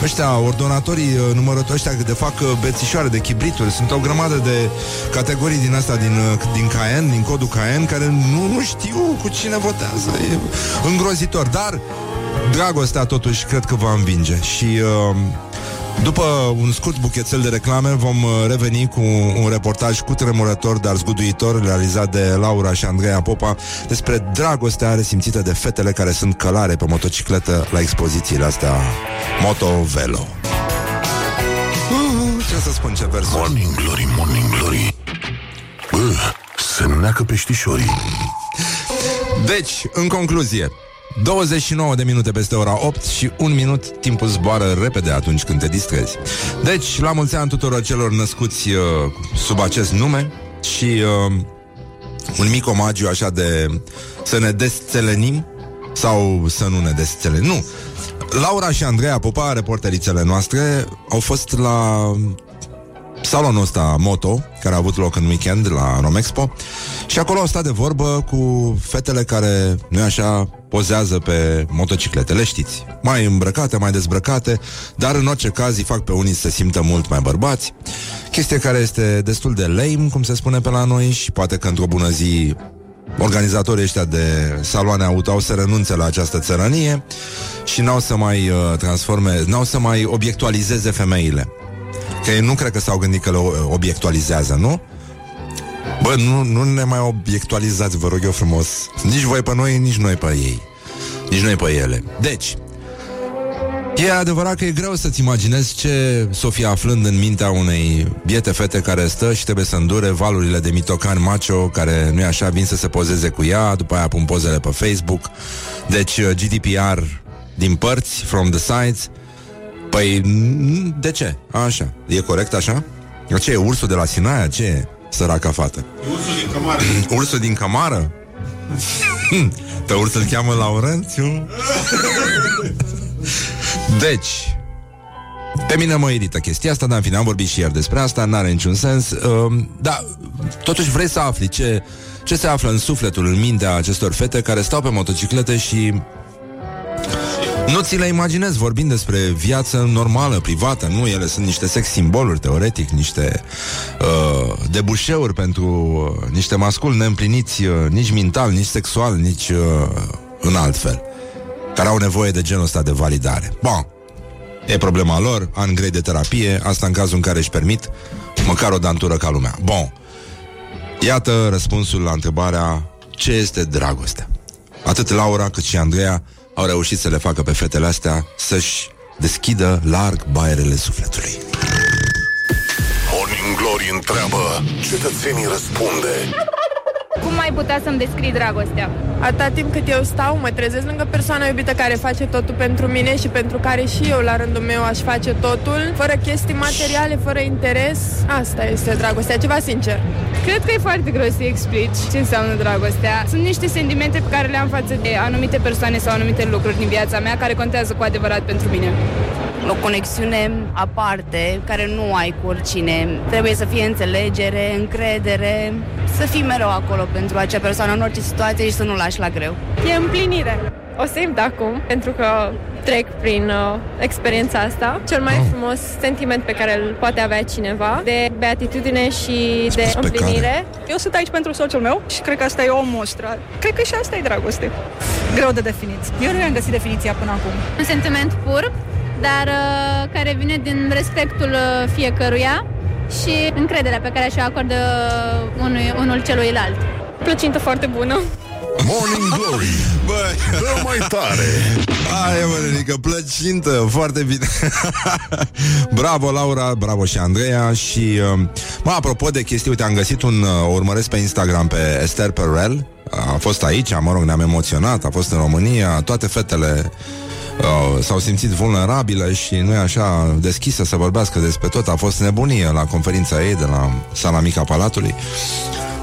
ăștia, ordonatorii uh, numărători ăștia de fac uh, bețișoare de chibrituri, sunt o grămadă de categorii din asta, din, uh, din Caen, din codul Caen, care nu, nu știu cu cine votează. E îngrozitor, dar dragostea totuși cred că va învinge și... Uh, După un scurt buchețel de reclame vom uh, reveni cu un reportaj cu tremurător, dar zguduitor, realizat de Laura și Andreea Popa despre dragostea resimțită de fetele care sunt călare pe motocicletă la expozițiile astea Moto-Velo. Uh, ce să spun ce versuri. Morning Glory, Morning Glory. Bă, se neacă peștișorii. Deci, în concluzie, 29 de minute peste ora 8 și un minut timpul zboară repede atunci când te distrezi. Deci, la mulți ani tuturor celor născuți uh, sub acest nume și uh, un mic omagiu așa de să ne desțelenim sau să nu ne desțelenim. Nu. Laura și Andreea Popa, reporterițele noastre, au fost la salonul ăsta Moto, care a avut loc în weekend la Romexpo și acolo au stat de vorbă cu fetele care, nu așa, pozează pe motocicletele, știți. Mai îmbrăcate, mai dezbrăcate, dar în orice caz îi fac pe unii să se simtă mult mai bărbați. Chestie care este destul de lame, cum se spune pe la noi, și poate că într-o bună zi organizatorii ăștia de saloane auto au să renunțe la această țărănie și n-au să mai uh, transforme, n-au să mai obiectualizeze femeile. Că ei nu cred că s-au gândit că le obiectualizează, nu? Bă, nu, nu ne mai obiectualizați, vă rog eu frumos. Nici voi pe noi, nici noi pe ei. Nici noi pe ele. Deci, E adevărat că e greu să-ți imaginezi ce s-o fi aflând în mintea unei biete fete care stă și trebuie să îndure valurile de mitocan macho care nu e așa, vin să se pozeze cu ea, după aia pun pozele pe Facebook. Deci uh, GDPR din părți, from the sides. Păi, de ce? Așa. E corect așa? Ce e ursul de la Sinaia? Ce e? Săraca fată. Ursul din cămară. ursul din cămară? Pe urs îl cheamă Laurențiu? deci, pe mine mă irită chestia asta, dar în fine, am vorbit și ieri despre asta, n-are niciun sens. Uh, dar, totuși vrei să afli ce, ce se află în sufletul, în mintea acestor fete care stau pe motociclete și nu ți le imaginezi vorbind despre viață normală, privată, nu? Ele sunt niște sex simboluri, teoretic, niște uh, debușeuri pentru uh, niște masculi neîmpliniți uh, nici mental, nici sexual, nici uh, în alt fel, care au nevoie de genul ăsta de validare. Bun, e problema lor, an grei de terapie, asta în cazul în care își permit măcar o dantură ca lumea. Bun, iată răspunsul la întrebarea ce este dragostea. Atât Laura cât și Andreea au reușit să le facă pe fetele astea să-și deschidă larg baierele sufletului. Morning Glory întreabă, cetățenii răspunde. Cum ai putea să-mi descrii dragostea? Atâta timp cât eu stau, mă trezesc lângă persoana iubită care face totul pentru mine și pentru care și eu, la rândul meu, aș face totul, fără chestii materiale, fără interes. Asta este dragostea, ceva sincer. Cred că e foarte greu să explici ce înseamnă dragostea. Sunt niște sentimente pe care le am față de anumite persoane sau anumite lucruri din viața mea care contează cu adevărat pentru mine o conexiune aparte care nu ai cu oricine. Trebuie să fie înțelegere, încredere, să fii mereu acolo pentru acea persoană în orice situație și să nu lași la greu. E împlinire. O simt acum, pentru că trec prin uh, experiența asta. Cel mai oh. frumos sentiment pe care îl poate avea cineva, de beatitudine și de împlinire. Eu sunt aici pentru soțul meu și cred că asta e o mostră. Cred că și asta e dragoste. Greu de definit. Eu nu i-am găsit definiția până acum. Un sentiment pur, dar uh, care vine din respectul uh, fiecăruia și încrederea pe care și-o acordă unui, unul celuilalt. Plăcintă foarte bună. Morning Glory. Bă, dă mai tare. Aia mă, Nenică, plăcintă Foarte bine. Bravo, Laura, bravo și Andreea Și, uh, mă, apropo de chestii Uite, am găsit un, uh, o urmăresc pe Instagram Pe Esther Perel. A fost aici, mă rog, ne-am emoționat A fost în România, toate fetele uh, s-au simțit vulnerabile și nu e așa deschisă să vorbească despre tot. A fost nebunie la conferința ei de la sala mica Palatului.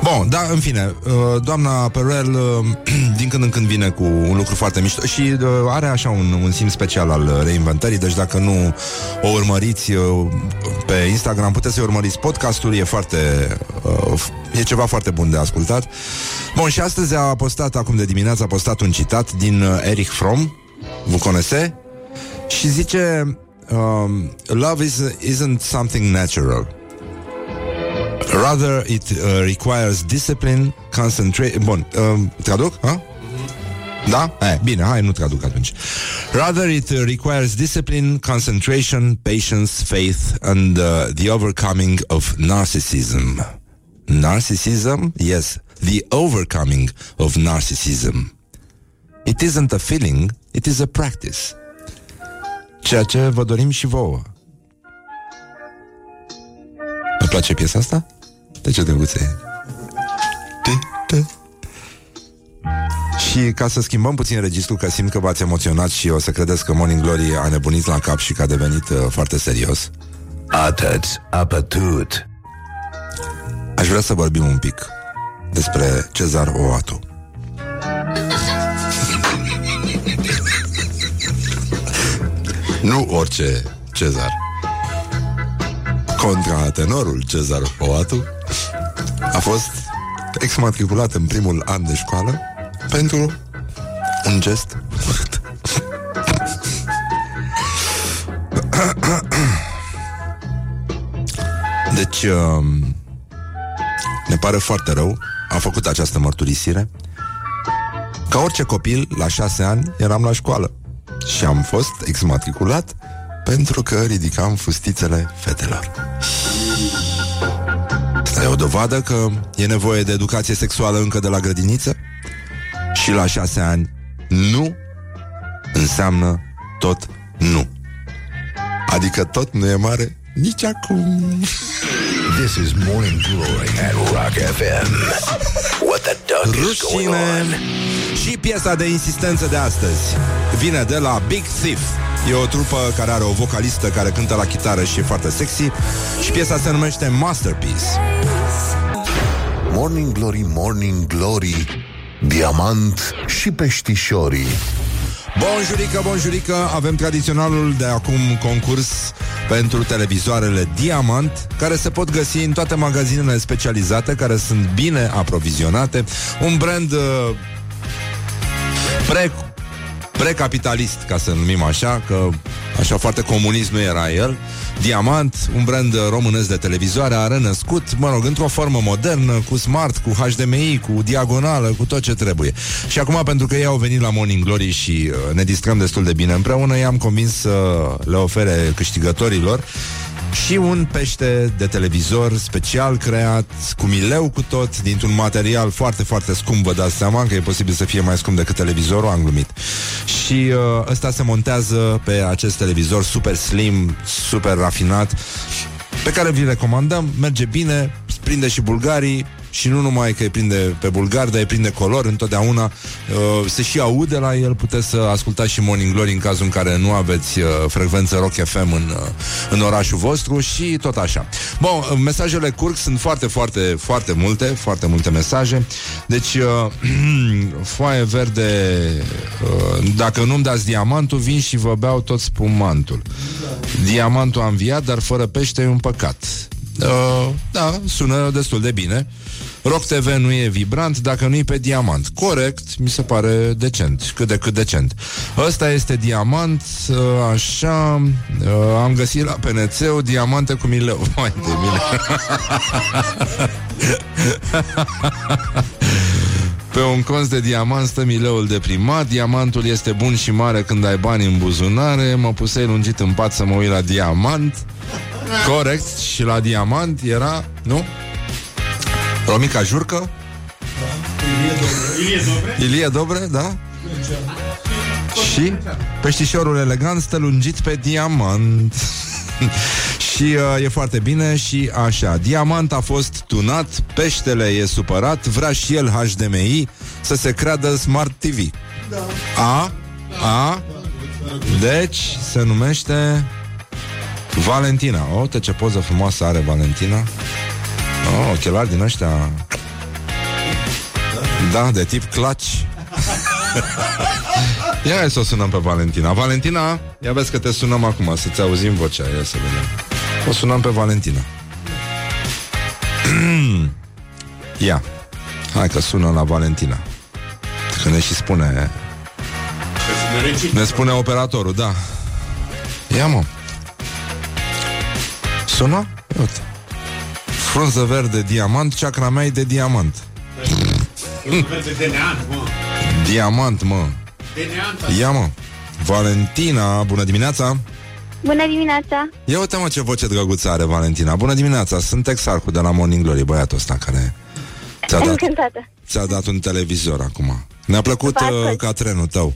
Bun, da, în fine, uh, doamna Perel uh, din când în când vine cu un lucru foarte mișto și uh, are așa un, un simț special al reinventării, deci dacă nu o urmăriți pe Instagram, puteți să urmăriți podcastul, e foarte e ceva foarte bun de ascultat. Bun, și astăzi a postat, acum de dimineață, a postat un citat din Erich Fromm, Vous connaissez? Și zice um, Love is, isn't something natural Rather it uh, requires discipline Concentration Bun, uh, traduc? Ha? Da? Eh, bine, hai, nu traduc atunci. Rather, it requires discipline, concentration, patience, faith and uh, the overcoming of narcissism. Narcissism? Yes, the overcoming of narcissism. It isn't a feeling, it is a practice. Ceea ce vă dorim și vouă. Vă place piesa asta? De ce drăguțe Și ca să schimbăm puțin registrul, că simt că v-ați emoționat și o să credeți că Morning Glory a nebunit la cap și că a devenit uh, foarte serios. Atât, apătut. Aș vrea să vorbim un pic despre Cezar Oatu. Nu orice Cezar. Contratenorul Cezar Oatu a fost exmatriculat în primul an de școală pentru un gest Deci um, Ne pare foarte rău. A făcut această mărturisire. Ca orice copil, la șase ani Eram la școală Și am fost exmatriculat Pentru că ridicam fustițele fetelor Asta e o dovadă că e nevoie de educație sexuală încă de la grădiniță și la șase ani nu înseamnă tot nu. Adică tot nu e mare nici acum. This is Morning Glory at Rock FM. What the duck is going on? Și piesa de insistență de astăzi vine de la Big Thief. E o trupă care are o vocalistă care cântă la chitară și e foarte sexy și piesa se numește Masterpiece. Morning Glory, Morning Glory Diamant și peștișorii Bonjurică, bonjurică, avem tradiționalul de acum concurs pentru televizoarele Diamant, care se pot găsi în toate magazinele specializate, care sunt bine aprovizionate. Un brand uh, pre precapitalist, ca să numim așa, că așa foarte comunist nu era el. Diamant, un brand românesc de televizoare, a renăscut, mă rog, într-o formă modernă, cu smart, cu HDMI, cu diagonală, cu tot ce trebuie. Și acum, pentru că ei au venit la Morning Glory și uh, ne distrăm destul de bine împreună, i-am convins să le ofere câștigătorilor și un pește de televizor special creat cu mileu cu tot, dintr-un material foarte, foarte scump, vă dați seama că e posibil să fie mai scump decât televizorul, am glumit. Și uh, ăsta se montează pe acest televizor super slim, super rafinat, pe care vi recomandăm, merge bine, prinde și bulgarii, și nu numai că îi prinde pe bulgar, dar îi prinde color întotdeauna. Uh, se și aude la el, puteți să ascultați și Morning Glory în cazul în care nu aveți uh, frecvență Rock FM în, uh, în orașul vostru și tot așa. Bun, uh, mesajele curg sunt foarte, foarte, foarte multe, foarte multe mesaje. Deci, uh, foaie verde, uh, dacă nu-mi dați diamantul, vin și vă beau tot spumantul. Diamantul a înviat, dar fără pește e un păcat. Uh, da, sună destul de bine. Rock TV nu e vibrant dacă nu e pe diamant. Corect, mi se pare decent, cât de cât decent. Ăsta este diamant, uh, așa, uh, am găsit la PNC diamante cu mileu. Mai de mine. Pe un conț de diamant stă mileul de primat Diamantul este bun și mare când ai bani în buzunare Mă pusei lungit în pat să mă uit la diamant Corect, și la diamant era, nu? Romica Jurcă Ilie Dobre Ilie Dobre, da? Și peștișorul elegant stă lungit pe diamant Și uh, e foarte bine și așa Diamant a fost tunat, peștele e supărat Vrea și el HDMI Să se creadă Smart TV Da A? A? Deci se numește Valentina. O, uite ce poză frumoasă are Valentina. Oh, ochelari din ăștia. Da, de tip clutch. Ia hai să o sunăm pe Valentina. Valentina, ia vezi că te sunăm acum Să-ți auzim vocea, ia să vedem. O sunăm pe Valentina. Ia. Hai că sună la Valentina. Că ne și spune. Ne spune operatorul, da. Ia mă Sună? Uite Frunză verde diamant, chakra mea e de diamant Diamant, mă. Ia, mă. Valentina, bună dimineața! Bună dimineața! Ia uite mă ce voce drăguță are Valentina. Bună dimineața, sunt Exarcu de la Morning Glory, băiatul ăsta care ți-a dat, ți-a dat un televizor acum. Ne-a plăcut uh, ca trenul tău.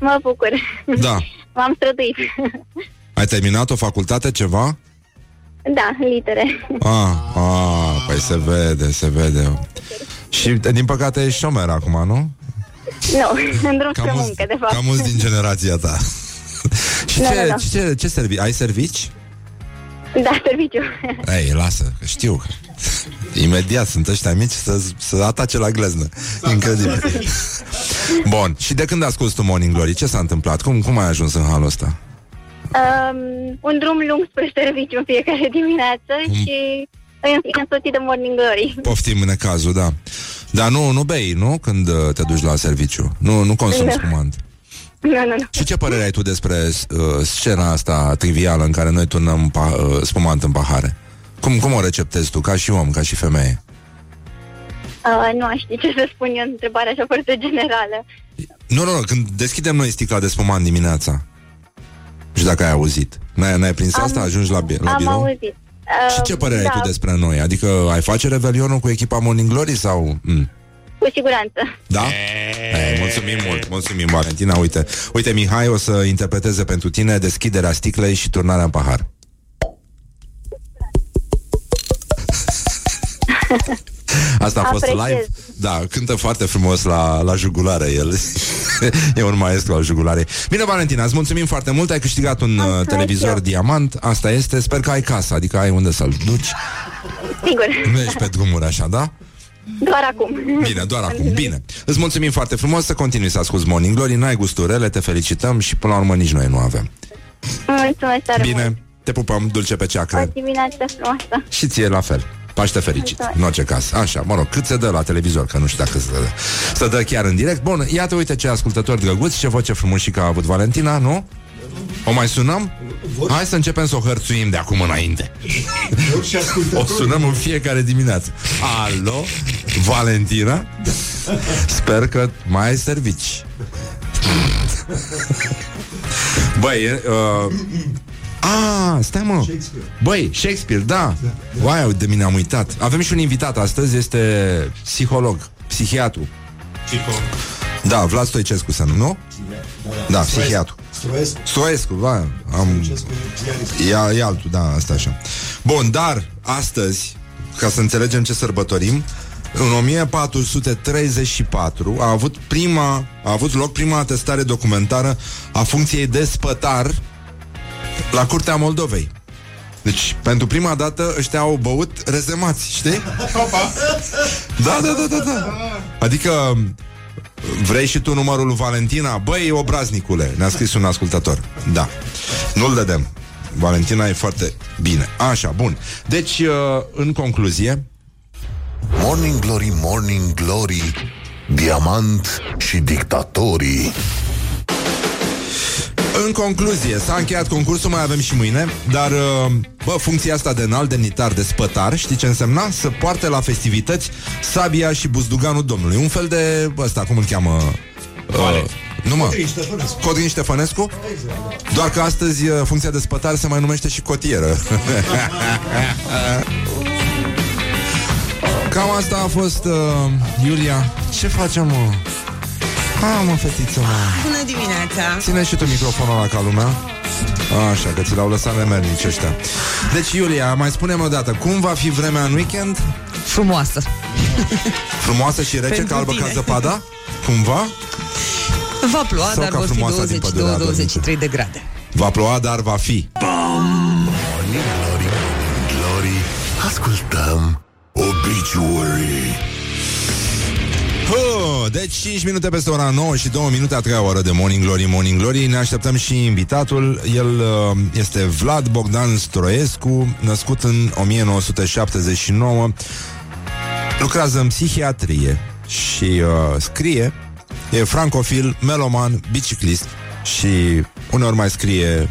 Mă bucur. Da. M-am străduit. Ai terminat o facultate, ceva? Da, litere. Ah, ah, păi se vede, se vede. Și, din păcate, ești șomer acum, nu? Nu, în drum spre muncă, de fapt. Cam mulți din generația ta. Și Da, ce, da, da. ce, ce servi? Ai servici? Da, serviciu. Ei, lasă, că știu că Imediat sunt ăștia mici să, să atace la gleznă Incredibil Bun, și de când asculti tu Morning Glory? Ce s-a întâmplat? Cum, cum ai ajuns în halul ăsta? Um, un drum lung spre serviciu în fiecare dimineață și îi însoțit de Morning Glory. Poftim în cazul, da Dar nu, nu bei, nu? Când uh, te duci la serviciu Nu, nu consumi Nu. spumant Nu, nu, nu. Și ce părere ai tu despre uh, scena asta trivială În care noi turnăm pa- uh, spumant în pahare? Cum, cum o receptezi tu, ca și om, ca și femeie? Uh, nu aș ști ce să spun eu, întrebarea așa foarte generală. Nu, nu, nu, când deschidem noi sticla de spumant dimineața Și dacă ai auzit N-ai, n-ai prins Am- asta? Ajungi la, bi- la Am birou? auzit. Uh, Și ce părere da, ai tu despre noi? Adică ai face revelionul cu echipa Morning Glory sau... Mm. Cu siguranță. Da? Ei, mulțumim mult, mulțumim Valentina Uite, uite Mihai o să interpreteze pentru tine Deschiderea sticlei și turnarea în pahar Asta a fost Apreciez. live Da, cântă foarte frumos la, la jugulare El e un maestru al jugularei Bine, Valentina, îți mulțumim foarte mult Ai câștigat un uh, televizor eu. diamant Asta este, sper că ai casă Adică ai unde să-l duci Sigur. Nu ești pe drumuri așa, da? Doar acum. Bine, doar acum, bine Îți mulțumim foarte frumos să continui să asculti Morning Glory N-ai gusturele, te felicităm și până la urmă nici noi nu avem Mulțumesc tare mult. Bine, te pupăm, dulce pe O ceacră dimineață frumoasă. Și ție la fel Paște fericit, în orice caz. Așa, mă rog, cât se dă la televizor Că nu știu dacă se dă. Se dă chiar în direct. Bun, iată, uite ce ascultători drăguți Ce voce frumușică a avut Valentina, nu? O mai sunăm? Hai să începem să o hărțuim de acum înainte. O sunăm în fiecare dimineață. Alo, Valentina? Sper că mai ai servici. Băi, e, uh, a, stai mă. Băi, Shakespeare, da. Uai, de mine am uitat. Avem și un invitat astăzi, este psiholog Psihiatru. Da, Vlad Stoicescu să nu, nu? Da, psihiatru. Stroiescu. Stoescu, va, am... E, e altul, da, asta așa. Bun, dar astăzi Ca să înțelegem ce sărbătorim în 1434 a avut prima a avut loc prima atestare documentară a funcției de spătar la curtea Moldovei. Deci, pentru prima dată ăștia au băut rezemați, știi? Da, da, da, da, da. Adică Vrei și tu numărul lui Valentina? Băi, obraznicule, ne-a scris un ascultător Da, nu-l dădem Valentina e foarte bine Așa, bun Deci, uh, în concluzie Morning Glory, Morning Glory Diamant și dictatorii În concluzie, s-a încheiat concursul, mai avem și mâine Dar, uh, bă, funcția asta de înalt demnitar, de spătar Știi ce însemna? Să poarte la festivități sabia și buzduganul domnului Un fel de, ăsta, cum îl cheamă? Uh, nu mă, Codrin Ștefănescu. Codrin Ștefănescu? Doar că astăzi uh, funcția de spătar se mai numește și cotieră Cam asta a fost, uh, Iulia Ce facem, mă? Ha, mă, fetiță, mă Bună dimineața! Ține și tu microfonul la ca lumea Așa, că ți l-au lăsat nemernici ăștia Deci, Iulia, mai spune-mi o dată Cum va fi vremea în weekend? Frumoasă! Frumoasă și rece, Pentru ca albă tine. ca zăpada? Cumva? Va ploua, Sau dar ca vor fi frumoasa din pădurea 22-23 de grade. Va ploua, dar va fi Morning Glory, Morning Glory Ascultăm Obituary Huh, Deci 5 minute peste ora 9 și 2 minute a treia oră de Morning Glory, Morning Glory. Ne așteptăm și invitatul. El uh, este Vlad Bogdan Stroescu Născut în 1979 Lucrează în psihiatrie Și uh, scrie E francofil, meloman, biciclist Și uneori mai scrie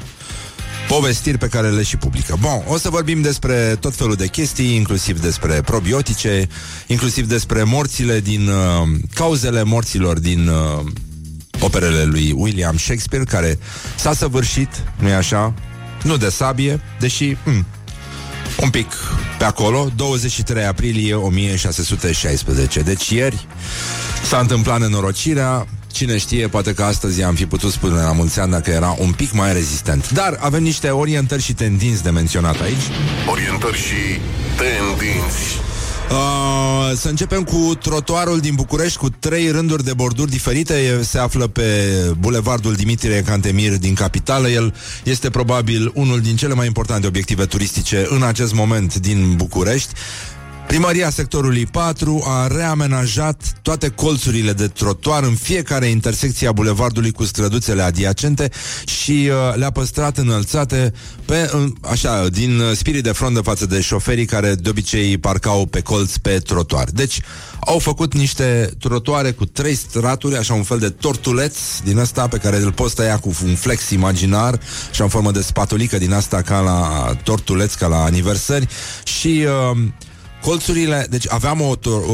povestiri pe care le și publică. Bun, o să vorbim despre tot felul de chestii, inclusiv despre probiotice, inclusiv despre morțile din... Uh, cauzele morților din uh, operele lui William Shakespeare, care s-a săvârșit, nu-i așa? Nu de sabie, deși... Mm, un pic pe acolo, 23 aprilie 1616. Deci ieri s-a întâmplat nenorocirea, Cine știe, poate că astăzi am fi putut spune la mulți ani dacă era un pic mai rezistent. Dar avem niște orientări și tendinți de menționat aici. Orientări și tendinți. Uh, să începem cu trotuarul din București cu trei rânduri de borduri diferite. Se află pe bulevardul Dimitrie Cantemir din capitală. El este probabil unul din cele mai importante obiective turistice în acest moment din București. Primăria sectorului 4 a reamenajat toate colțurile de trotuar în fiecare intersecție a bulevardului cu străduțele adiacente și uh, le-a păstrat înălțate pe, uh, așa, din spirit de front de față de șoferii care de obicei parcau pe colț pe trotuar. Deci au făcut niște trotuare cu trei straturi, așa un fel de tortuleț din asta pe care îl poți tăia cu un flex imaginar și în formă de spatulică din asta ca la tortuleț, ca la aniversări și uh, colțurile, deci aveam o, o,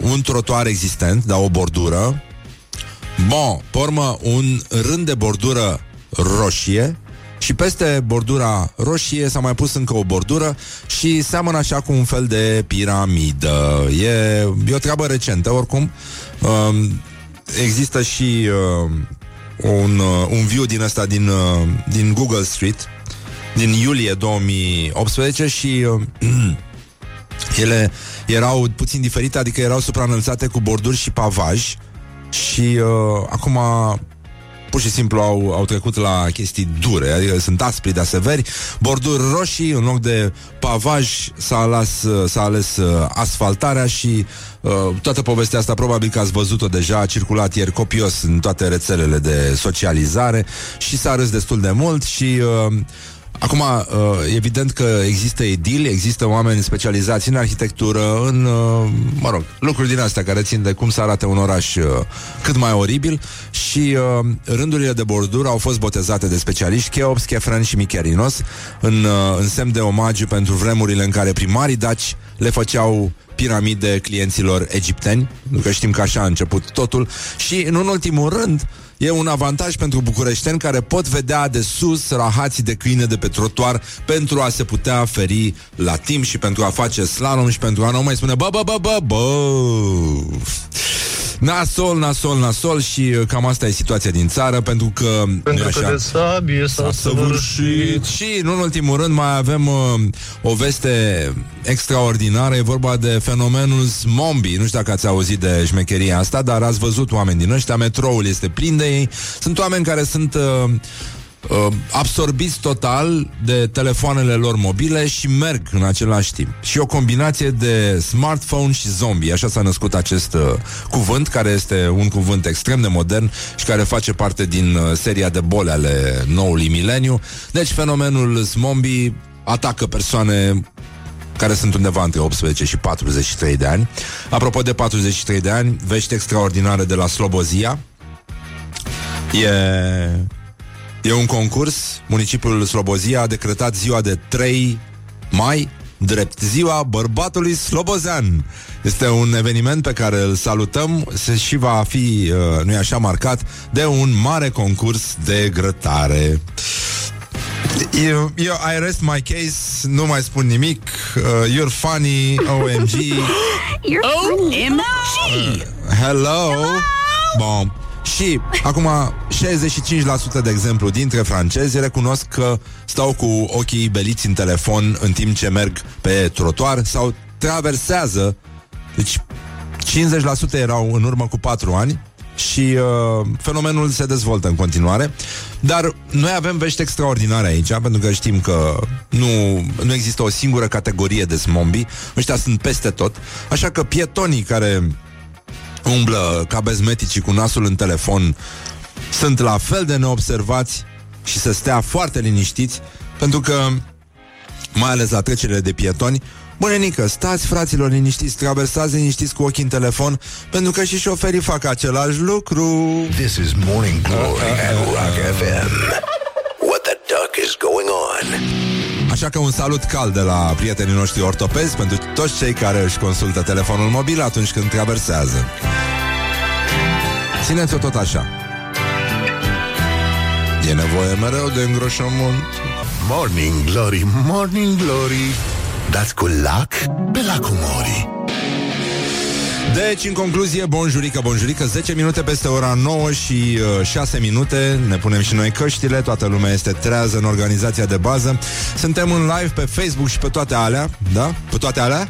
un trotuar existent, dar o bordură. Bun, pormă un rând de bordură roșie și peste bordura roșie s-a mai pus încă o bordură și seamănă așa cu un fel de piramidă. E, e o treabă recentă, oricum. Um, există și uh, un, uh, un view din ăsta din, uh, din Google Street din iulie 2018 și uh, Ele erau puțin diferite, adică erau supraînălțate cu borduri și pavaj și uh, acum pur și simplu au, au trecut la chestii dure, adică sunt aspri, de severi. Borduri roșii, în loc de pavaj s-a ales, s-a ales uh, asfaltarea și uh, toată povestea asta probabil că ați văzut-o deja, a circulat ieri copios în toate rețelele de socializare și s-a râs destul de mult și uh, Acum, uh, evident că există edili, există oameni specializați în arhitectură, în, uh, mă rog, lucruri din astea care țin de cum să arate un oraș uh, cât mai oribil. Și rândurile de bordură au fost botezate de specialiști Cheops, Chefren și Micherinos în, în semn de omagiu pentru vremurile în care primarii daci le făceau piramide clienților egipteni, pentru că știm că așa a început totul. Și, în un ultimul rând, E un avantaj pentru bucureșteni care pot vedea de sus rahații de câine de pe trotuar pentru a se putea feri la timp și pentru a face slalom și pentru a nu mai spune bă, bă, bă, bă, bă. Nasol, nasol, nasol și uh, cam asta e situația din țară pentru că pentru așa, că de sabie s-a, săvârșit și în ultimul rând mai avem uh, o veste extraordinară, e vorba de fenomenul Smombi. Nu știu dacă ați auzit de șmecheria asta, dar ați văzut oameni din ăștia, metroul este plin de ei. Sunt oameni care sunt uh, uh, absorbiți total de telefoanele lor mobile și merg în același timp. Și o combinație de smartphone și zombie. Așa s-a născut acest uh, cuvânt, care este un cuvânt extrem de modern și care face parte din uh, seria de boli ale noului mileniu. Deci fenomenul zombie atacă persoane care sunt undeva între 18 și 43 de ani. Apropo de 43 de ani, vești extraordinare de la Slobozia. E E un concurs. Municipiul Slobozia a decretat ziua de 3 mai drept ziua bărbatului slobozean. Este un eveniment pe care îl salutăm se și va fi, uh, nu așa, marcat de un mare concurs de grătare. Eu, eu, I rest my case, nu mai spun nimic. Uh, you're funny, OMG. you're OMG. Uh, hello. hello. Bun. Și acum 65% de exemplu dintre francezi recunosc că stau cu ochii beliți în telefon în timp ce merg pe trotuar sau traversează. Deci 50% erau în urmă cu 4 ani și uh, fenomenul se dezvoltă în continuare. Dar noi avem vești extraordinare aici, pentru că știm că nu, nu există o singură categorie de smombi. Ăștia sunt peste tot. Așa că pietonii care umblă ca bezmeticii cu nasul în telefon sunt la fel de neobservați și să stea foarte liniștiți, pentru că, mai ales la trecerile de pietoni, Bănenică, stați fraților liniștiți, traversați liniștiți cu ochii în telefon, pentru că și șoferii fac același lucru. This is Morning Glory at Rock FM. What the duck is is going on. Așa că un salut cald de la prietenii noștri ortopezi pentru toți cei care își consultă telefonul mobil atunci când traversează. Țineți-o tot așa. E nevoie mereu de îngroșământ. Morning Glory, Morning Glory, dați cu lac pe lacul Mori. Deci, în concluzie, bonjurică, bonjurică 10 minute peste ora 9 și uh, 6 minute Ne punem și noi căștile Toată lumea este trează în organizația de bază Suntem în live pe Facebook și pe toate alea Da? Pe toate alea?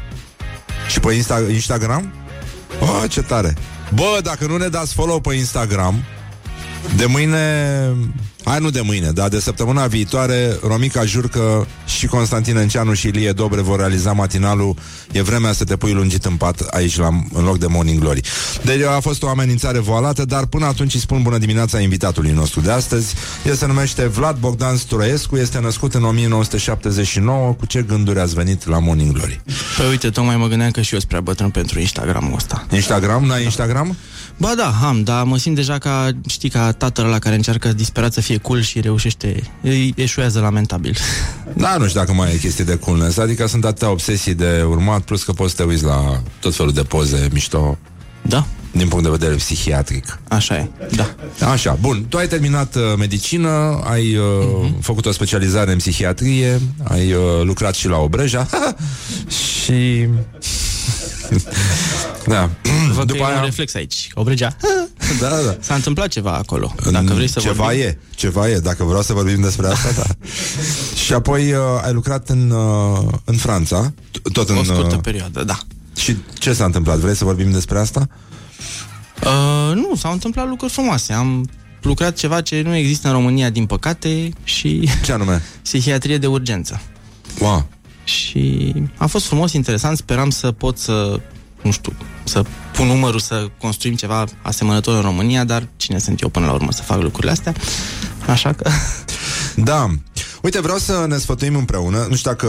Și pe Insta- Instagram? Oh, ce tare! Bă, dacă nu ne dați follow pe Instagram De mâine Hai nu de mâine, dar de săptămâna viitoare Romica jur că și Constantin Înceanu și Ilie Dobre vor realiza matinalul E vremea să te pui lungit în pat aici la, în loc de Morning Glory Deci a fost o amenințare voalată Dar până atunci îi spun bună dimineața invitatului nostru de astăzi El se numește Vlad Bogdan Stroescu Este născut în 1979 Cu ce gânduri ați venit la Morning Glory? Păi uite, tocmai mă gândeam că și eu sunt prea bătrân pentru Instagramul ăsta Instagram? N-ai Instagram? Ba da, am, dar mă simt deja ca, știi, ca tatăl la care încearcă disperat să fie cool și reușește, îi eșuează lamentabil. Da, nu știu dacă mai e chestie de coolness Adică sunt atâtea obsesii de urmat Plus că poți să te uiți la tot felul de poze mișto Da. Din punct de vedere psihiatric Așa e, da. Așa, bun, tu ai terminat uh, medicină Ai uh, uh-huh. făcut o specializare în psihiatrie Ai uh, lucrat și la Obreja Și... da. Văd După că e aia... un reflex aici. Obregea. Da, da. S-a întâmplat ceva acolo. Dacă vrei să Ceva vorbim. e, ceva e Dacă vreau să vorbim despre asta, da Și apoi uh, ai lucrat în, uh, în Franța t- Tot în... O scurtă uh, perioadă, da. Și ce s-a întâmplat? Vrei să vorbim despre asta? Uh, nu, s-au întâmplat lucruri frumoase. Am lucrat ceva ce nu există în România, din păcate, și... Ce anume? Psihiatrie de urgență. Wow. Și a fost frumos, interesant, speram să pot să, nu știu, să pun numărul să construim ceva asemănător în România, dar cine sunt eu până la urmă să fac lucrurile astea? Așa că... Da. Uite, vreau să ne sfătuim împreună. Nu știu dacă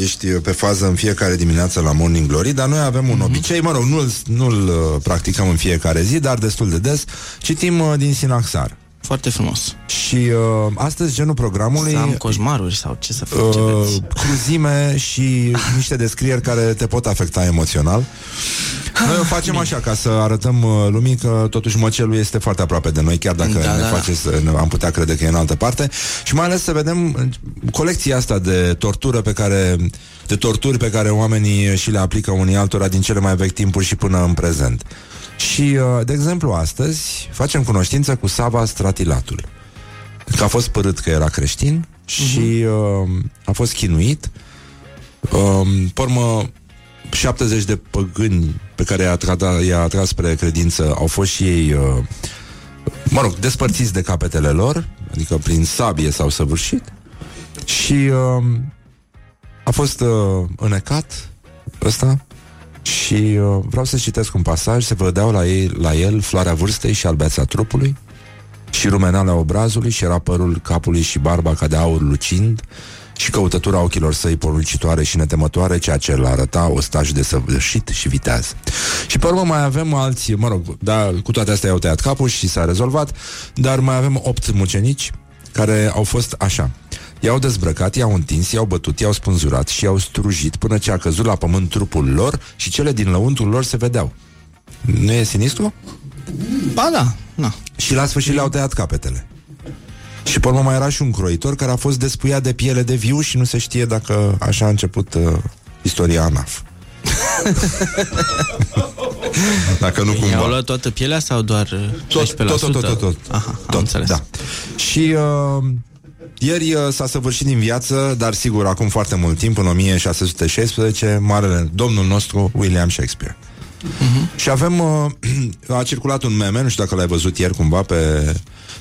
ești pe fază în fiecare dimineață la Morning Glory, dar noi avem un mm-hmm. obicei, mă rog, nu-l, nu-l uh, practicăm în fiecare zi, dar destul de des. Citim uh, din Sinaxar. Foarte frumos. Și uh, astăzi genul programului... Să am coșmaruri sau ce să fac, ce uh, vreți. cruzime și niște descrieri care te pot afecta emoțional. Noi o facem așa ca să arătăm uh, lumii că totuși măcelul este foarte aproape de noi, chiar dacă Da, ne da, face să ne, am putea crede că e în altă parte. Și mai ales să vedem uh, colecția asta de tortură pe care de torturi pe care oamenii și le aplică unii altora din cele mai vechi timpuri și până în prezent. Și, uh, de exemplu, astăzi facem cunoștință cu Sava Stratilatul. Că a fost părât că era creștin și uh, a fost chinuit. Uh, pe urmă, 70 de păgâni pe care i-a, trata, i-a atras spre credință au fost și ei, uh, mă rog, despărțiți de capetele lor, adică prin sabie s-au săvârșit. Și uh, a fost uh, înecat ăsta și uh, vreau să citesc un pasaj, se vedeau la, ei, la el floarea vârstei și albeața trupului și rumenala obrazului și era părul capului și barba ca de aur lucind și căutătura ochilor săi poruncitoare și netemătoare, ceea ce îl arăta o staj de săvârșit și viteaz. Și pe urmă mai avem alții, mă rog, da, cu toate astea i-au tăiat capul și s-a rezolvat, dar mai avem opt mucenici care au fost așa. I-au dezbrăcat, i-au întins, i-au bătut, i-au spânzurat și i-au strujit până ce a căzut la pământ trupul lor și cele din lăuntul lor se vedeau. Nu e sinistru? Ba da, na. Și la sfârșit le-au tăiat capetele. Și pe urmă mai era și un croitor care a fost despuiat de piele de viu și nu se știe dacă așa a început uh, istoria ANAF. dacă nu I-au cumva. luat toată pielea sau doar uh, 16%? Tot, tot, tot, tot, tot, tot. Aha, am tot înțeles. Da. Și uh, ieri uh, s-a săvârșit din viață, dar sigur, acum foarte mult timp, în 1616, marele domnul nostru William Shakespeare. Uh-huh. Și avem uh, a circulat un meme, nu știu dacă l-ai văzut ieri cumva pe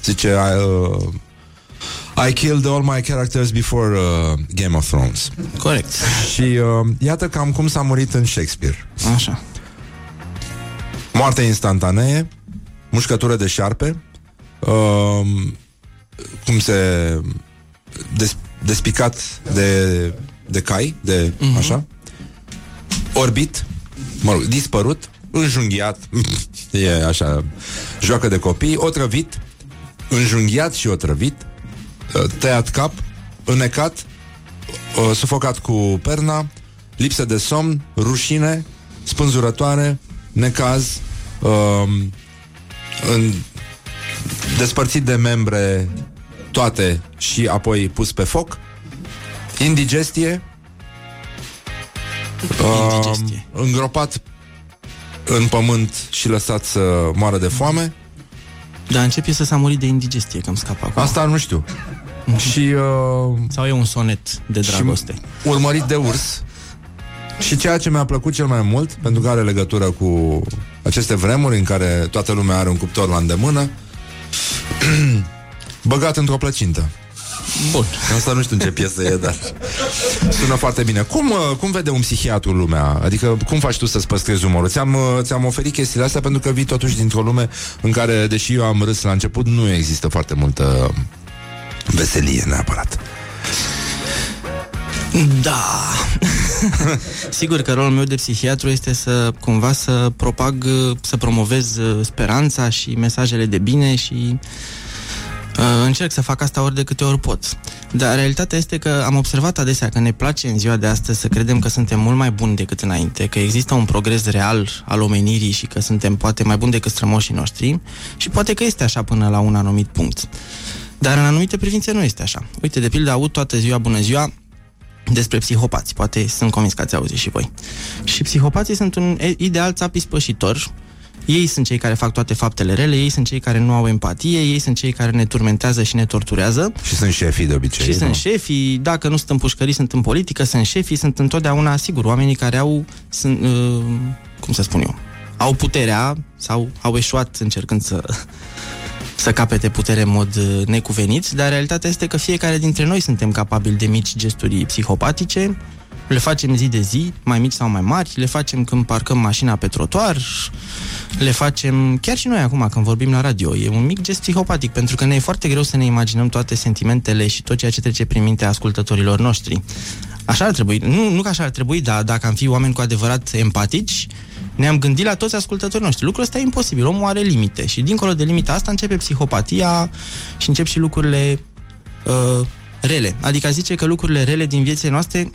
zice I, uh, I killed all my characters before uh, Game of Thrones. Corect. Și uh, iată cam cum s-a murit în Shakespeare. Așa. Moarte instantanee, mușcătură de șarpe, uh, cum se des, despicat de, de cai, de uh-huh. așa, orbit, mă rog, dispărut, înjunghiat, e așa, joacă de copii, otrăvit, înjunghiat și otrăvit, uh, tăiat cap, înnecat, uh, sufocat cu perna, lipsă de somn, rușine, spânzurătoare, necaz, uh, în, despărțit de membre toate și apoi pus pe foc, indigestie, indigestie. Uh, îngropat în pământ și lăsat să moară de foame. Dar începe să s-a murit de indigestie, că îmi scapă acum. Asta nu știu. Mm-hmm. și... Uh, Sau e un sonet de dragoste. urmărit de urs. Și ceea ce mi-a plăcut cel mai mult, pentru că are legătură cu aceste vremuri în care toată lumea are un cuptor la îndemână, băgat într-o plăcintă. Bun. Asta nu știu în ce piesă e, dar sună foarte bine. Cum, uh, cum vede un psihiatru lumea? Adică cum faci tu să-ți păstrezi umorul? Ți-am, uh, ți-am oferit chestiile astea pentru că vii totuși dintr-o lume în care, deși eu am râs la început, nu există foarte multă veselie neapărat. Da. Sigur că rolul meu de psihiatru este să cumva să propag, să promovez uh, speranța și mesajele de bine și uh, încerc să fac asta ori de câte ori pot. Dar realitatea este că am observat adesea că ne place în ziua de astăzi să credem că suntem mult mai buni decât înainte, că există un progres real al omenirii și că suntem poate mai buni decât strămoșii noștri și poate că este așa până la un anumit punct. Dar în anumite privințe nu este așa. Uite, de pildă, aud toată ziua, bună ziua, despre psihopați. Poate sunt convins că ați auzit și voi. Și psihopații sunt un ideal țap ispășitor. Ei sunt cei care fac toate faptele rele, ei sunt cei care nu au empatie, ei sunt cei care ne turmentează și ne torturează. Și sunt șefii de obicei. Și nu? sunt șefii, dacă nu sunt în pușcării, sunt în politică, sunt șefii, sunt întotdeauna, sigur, oamenii care au, sunt, uh, cum să spun eu, au puterea sau au eșuat încercând să să capete putere în mod uh, necuvenit, dar realitatea este că fiecare dintre noi suntem capabili de mici gesturi psihopatice, le facem zi de zi, mai mici sau mai mari, le facem când parcăm mașina pe trotuar, le facem chiar și noi acum când vorbim la radio. E un mic gest psihopatic, pentru că ne e foarte greu să ne imaginăm toate sentimentele și tot ceea ce trece prin mintea ascultătorilor noștri. Așa ar trebui, nu, nu că așa ar trebui, dar dacă am fi oameni cu adevărat empatici, ne-am gândit la toți ascultătorii noștri. Lucrul ăsta e imposibil, omul are limite și dincolo de limita asta începe psihopatia și încep și lucrurile uh, rele. Adică zice că lucrurile rele din viețile noastre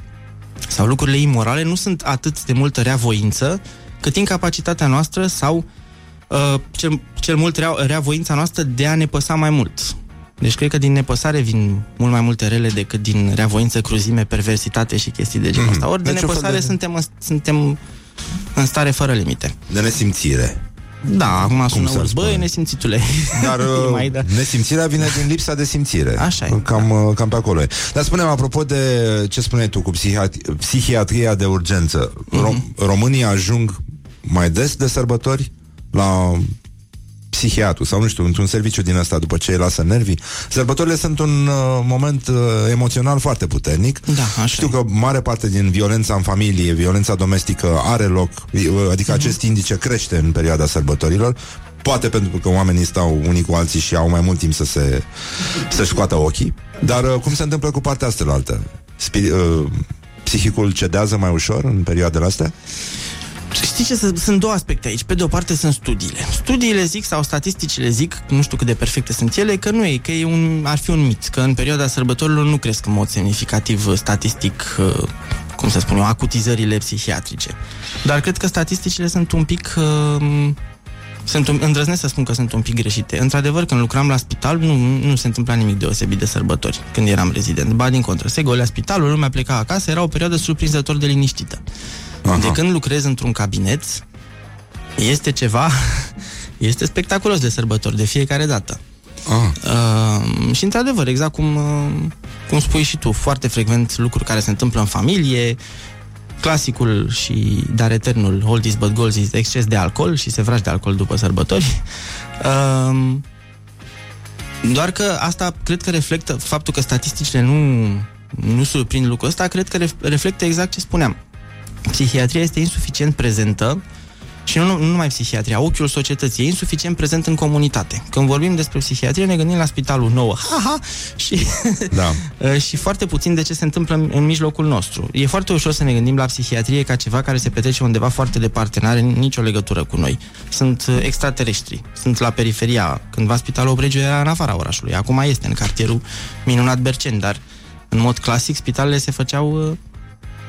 sau lucrurile imorale nu sunt atât de multă reavoință cât incapacitatea noastră sau uh, cel, cel mult rea, reavoința noastră de a ne păsa mai mult. Deci cred că din nepăsare vin mult mai multe rele decât din reavoință, cruzime, perversitate și chestii de genul mm-hmm. ăsta. Ori de deci nepăsare de... suntem, suntem în stare fără limite. De nesimțire. Da, acum sună urât. Băi, nesimțitule. Dar mai da. nesimțirea vine din lipsa de simțire. Așa e. Cam, da. cam pe acolo e. Dar spunem, apropo de ce spuneai tu cu psihiat- psihiatria de urgență, mm-hmm. Rom- Românii ajung mai des de sărbători la psihiatru sau nu știu, într-un serviciu din ăsta după ce îi lasă nervii. Sărbătorile sunt un uh, moment uh, emoțional foarte puternic. Da, așa Știu că mare parte din violența în familie, violența domestică are loc, uh, adică mm-hmm. acest indice crește în perioada sărbătorilor. Poate pentru că oamenii stau unii cu alții și au mai mult timp să se, să-și scoată ochii. Dar uh, cum se întâmplă cu partea asta la altă? Spiri, uh, psihicul cedează mai ușor în perioadele astea? Știi ce? Sunt două aspecte aici. Pe de o parte sunt studiile. Studiile zic, sau statisticile zic, nu știu cât de perfecte sunt ele, că nu e, că e un, ar fi un mit, că în perioada sărbătorilor nu cresc în mod semnificativ uh, statistic, uh, cum să spun eu, acutizările psihiatrice. Dar cred că statisticile sunt un pic... Uh, sunt un, îndrăznesc să spun că sunt un pic greșite. Într-adevăr, când lucram la spital, nu, nu se întâmpla nimic deosebit de sărbători când eram rezident. Ba, din contră, se golea spitalul, lumea pleca acasă, era o perioadă surprinzător de liniștită. Aha. De când lucrez într-un cabinet, este ceva, este spectaculos de sărbători de fiecare dată. Ah. Uh, și într-adevăr, exact cum, uh, cum spui și tu, foarte frecvent lucruri care se întâmplă în familie, clasicul și dar eternul oldies but goldies, exces de alcool și se vrași de alcool după sărbători. Uh, doar că asta cred că reflectă faptul că statisticile nu, nu surprind lucrul ăsta, cred că reflectă exact ce spuneam psihiatria este insuficient prezentă și nu, nu numai psihiatria, ochiul societății e insuficient prezent în comunitate. Când vorbim despre psihiatrie, ne gândim la spitalul nou, ha-ha, și, da. și foarte puțin de ce se întâmplă în, în mijlocul nostru. E foarte ușor să ne gândim la psihiatrie ca ceva care se petrece undeva foarte departe, nu are nicio legătură cu noi. Sunt uh, extraterestri, sunt la periferia. Cândva spitalul Obregiu era în afara orașului, acum este în cartierul minunat Bercen, dar În mod clasic, spitalele se făceau uh,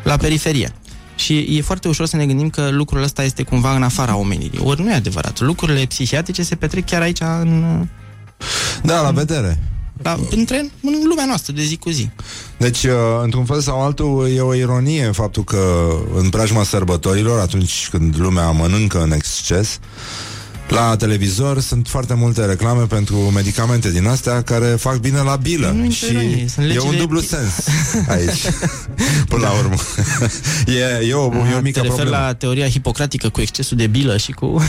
la periferie. Și e foarte ușor să ne gândim că lucrul ăsta este cumva în afara omenirii. Ori nu e adevărat. Lucrurile psihiatrice se petrec chiar aici în... Da, la vedere. La, între, în lumea noastră de zi cu zi. Deci, uh, într-un fel sau altul, e o ironie faptul că în preajma sărbătorilor, atunci când lumea mănâncă în exces, la televizor sunt foarte multe reclame pentru medicamente din astea care fac bine la bilă Nu și ironie, sunt e legile un dublu pi- sens aici, până la urmă. e, e, o, e o mică Te referi problemă. la teoria hipocratică cu excesul de bilă și cu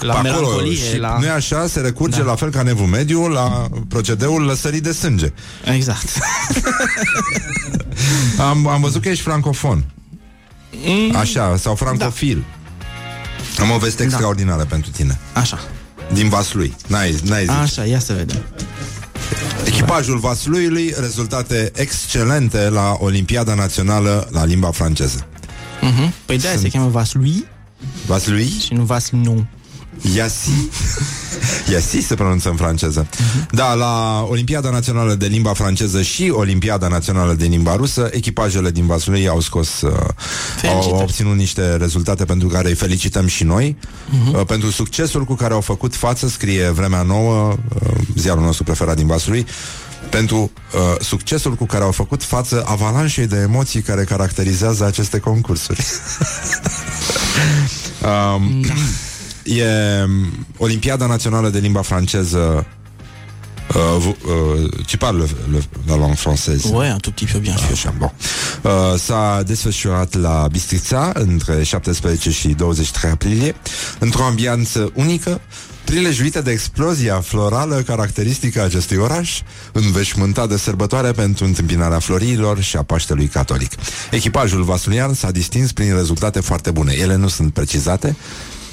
la Acolo, melancolie, și la... nu e așa, se recurge da. la fel ca nevul mediu la procedeul lăsării de sânge. Exact. Am, am văzut că ești francofon. Mm. Așa, sau francofil. Am o veste extraordinară pentru tine. Așa. Din Vaslui. N-ai, n-ai zis. Așa, ia să vedem. Echipajul Vasluiului, rezultate excelente la Olimpiada Națională la limba franceză. Uh-huh. Păi de-aia se cheamă Vaslui Vaslui? și nu Vasnou. Yassi. Yassi se pronunță în franceză. Da, la Olimpiada Națională de Limba Franceză și Olimpiada Națională de Limba Rusă, echipajele din Vaslui au scos, uh, au, au obținut niște rezultate pentru care îi felicităm și noi. Uh-huh. Uh, pentru succesul cu care au făcut față, scrie Vremea Nouă, uh, ziarul nostru preferat din Vaslui, pentru uh, succesul cu care au făcut față avalanșei de emoții care caracterizează aceste concursuri. um, E um, Olimpiada Națională de Limba Franceză Uh, vous, uh, tu parles le, le, la langue française Ouais, un tout petit peu bien sûr. Așa, bon. Uh, s-a desfășurat la Bistrița între 17 și 23 aprilie într-o ambianță unică prilejuită de explozia florală caracteristică a acestui oraș, înveșmântat de sărbătoare pentru întâmpinarea florilor și a Paștelui Catolic. Echipajul vasulian s-a distins prin rezultate foarte bune. Ele nu sunt precizate,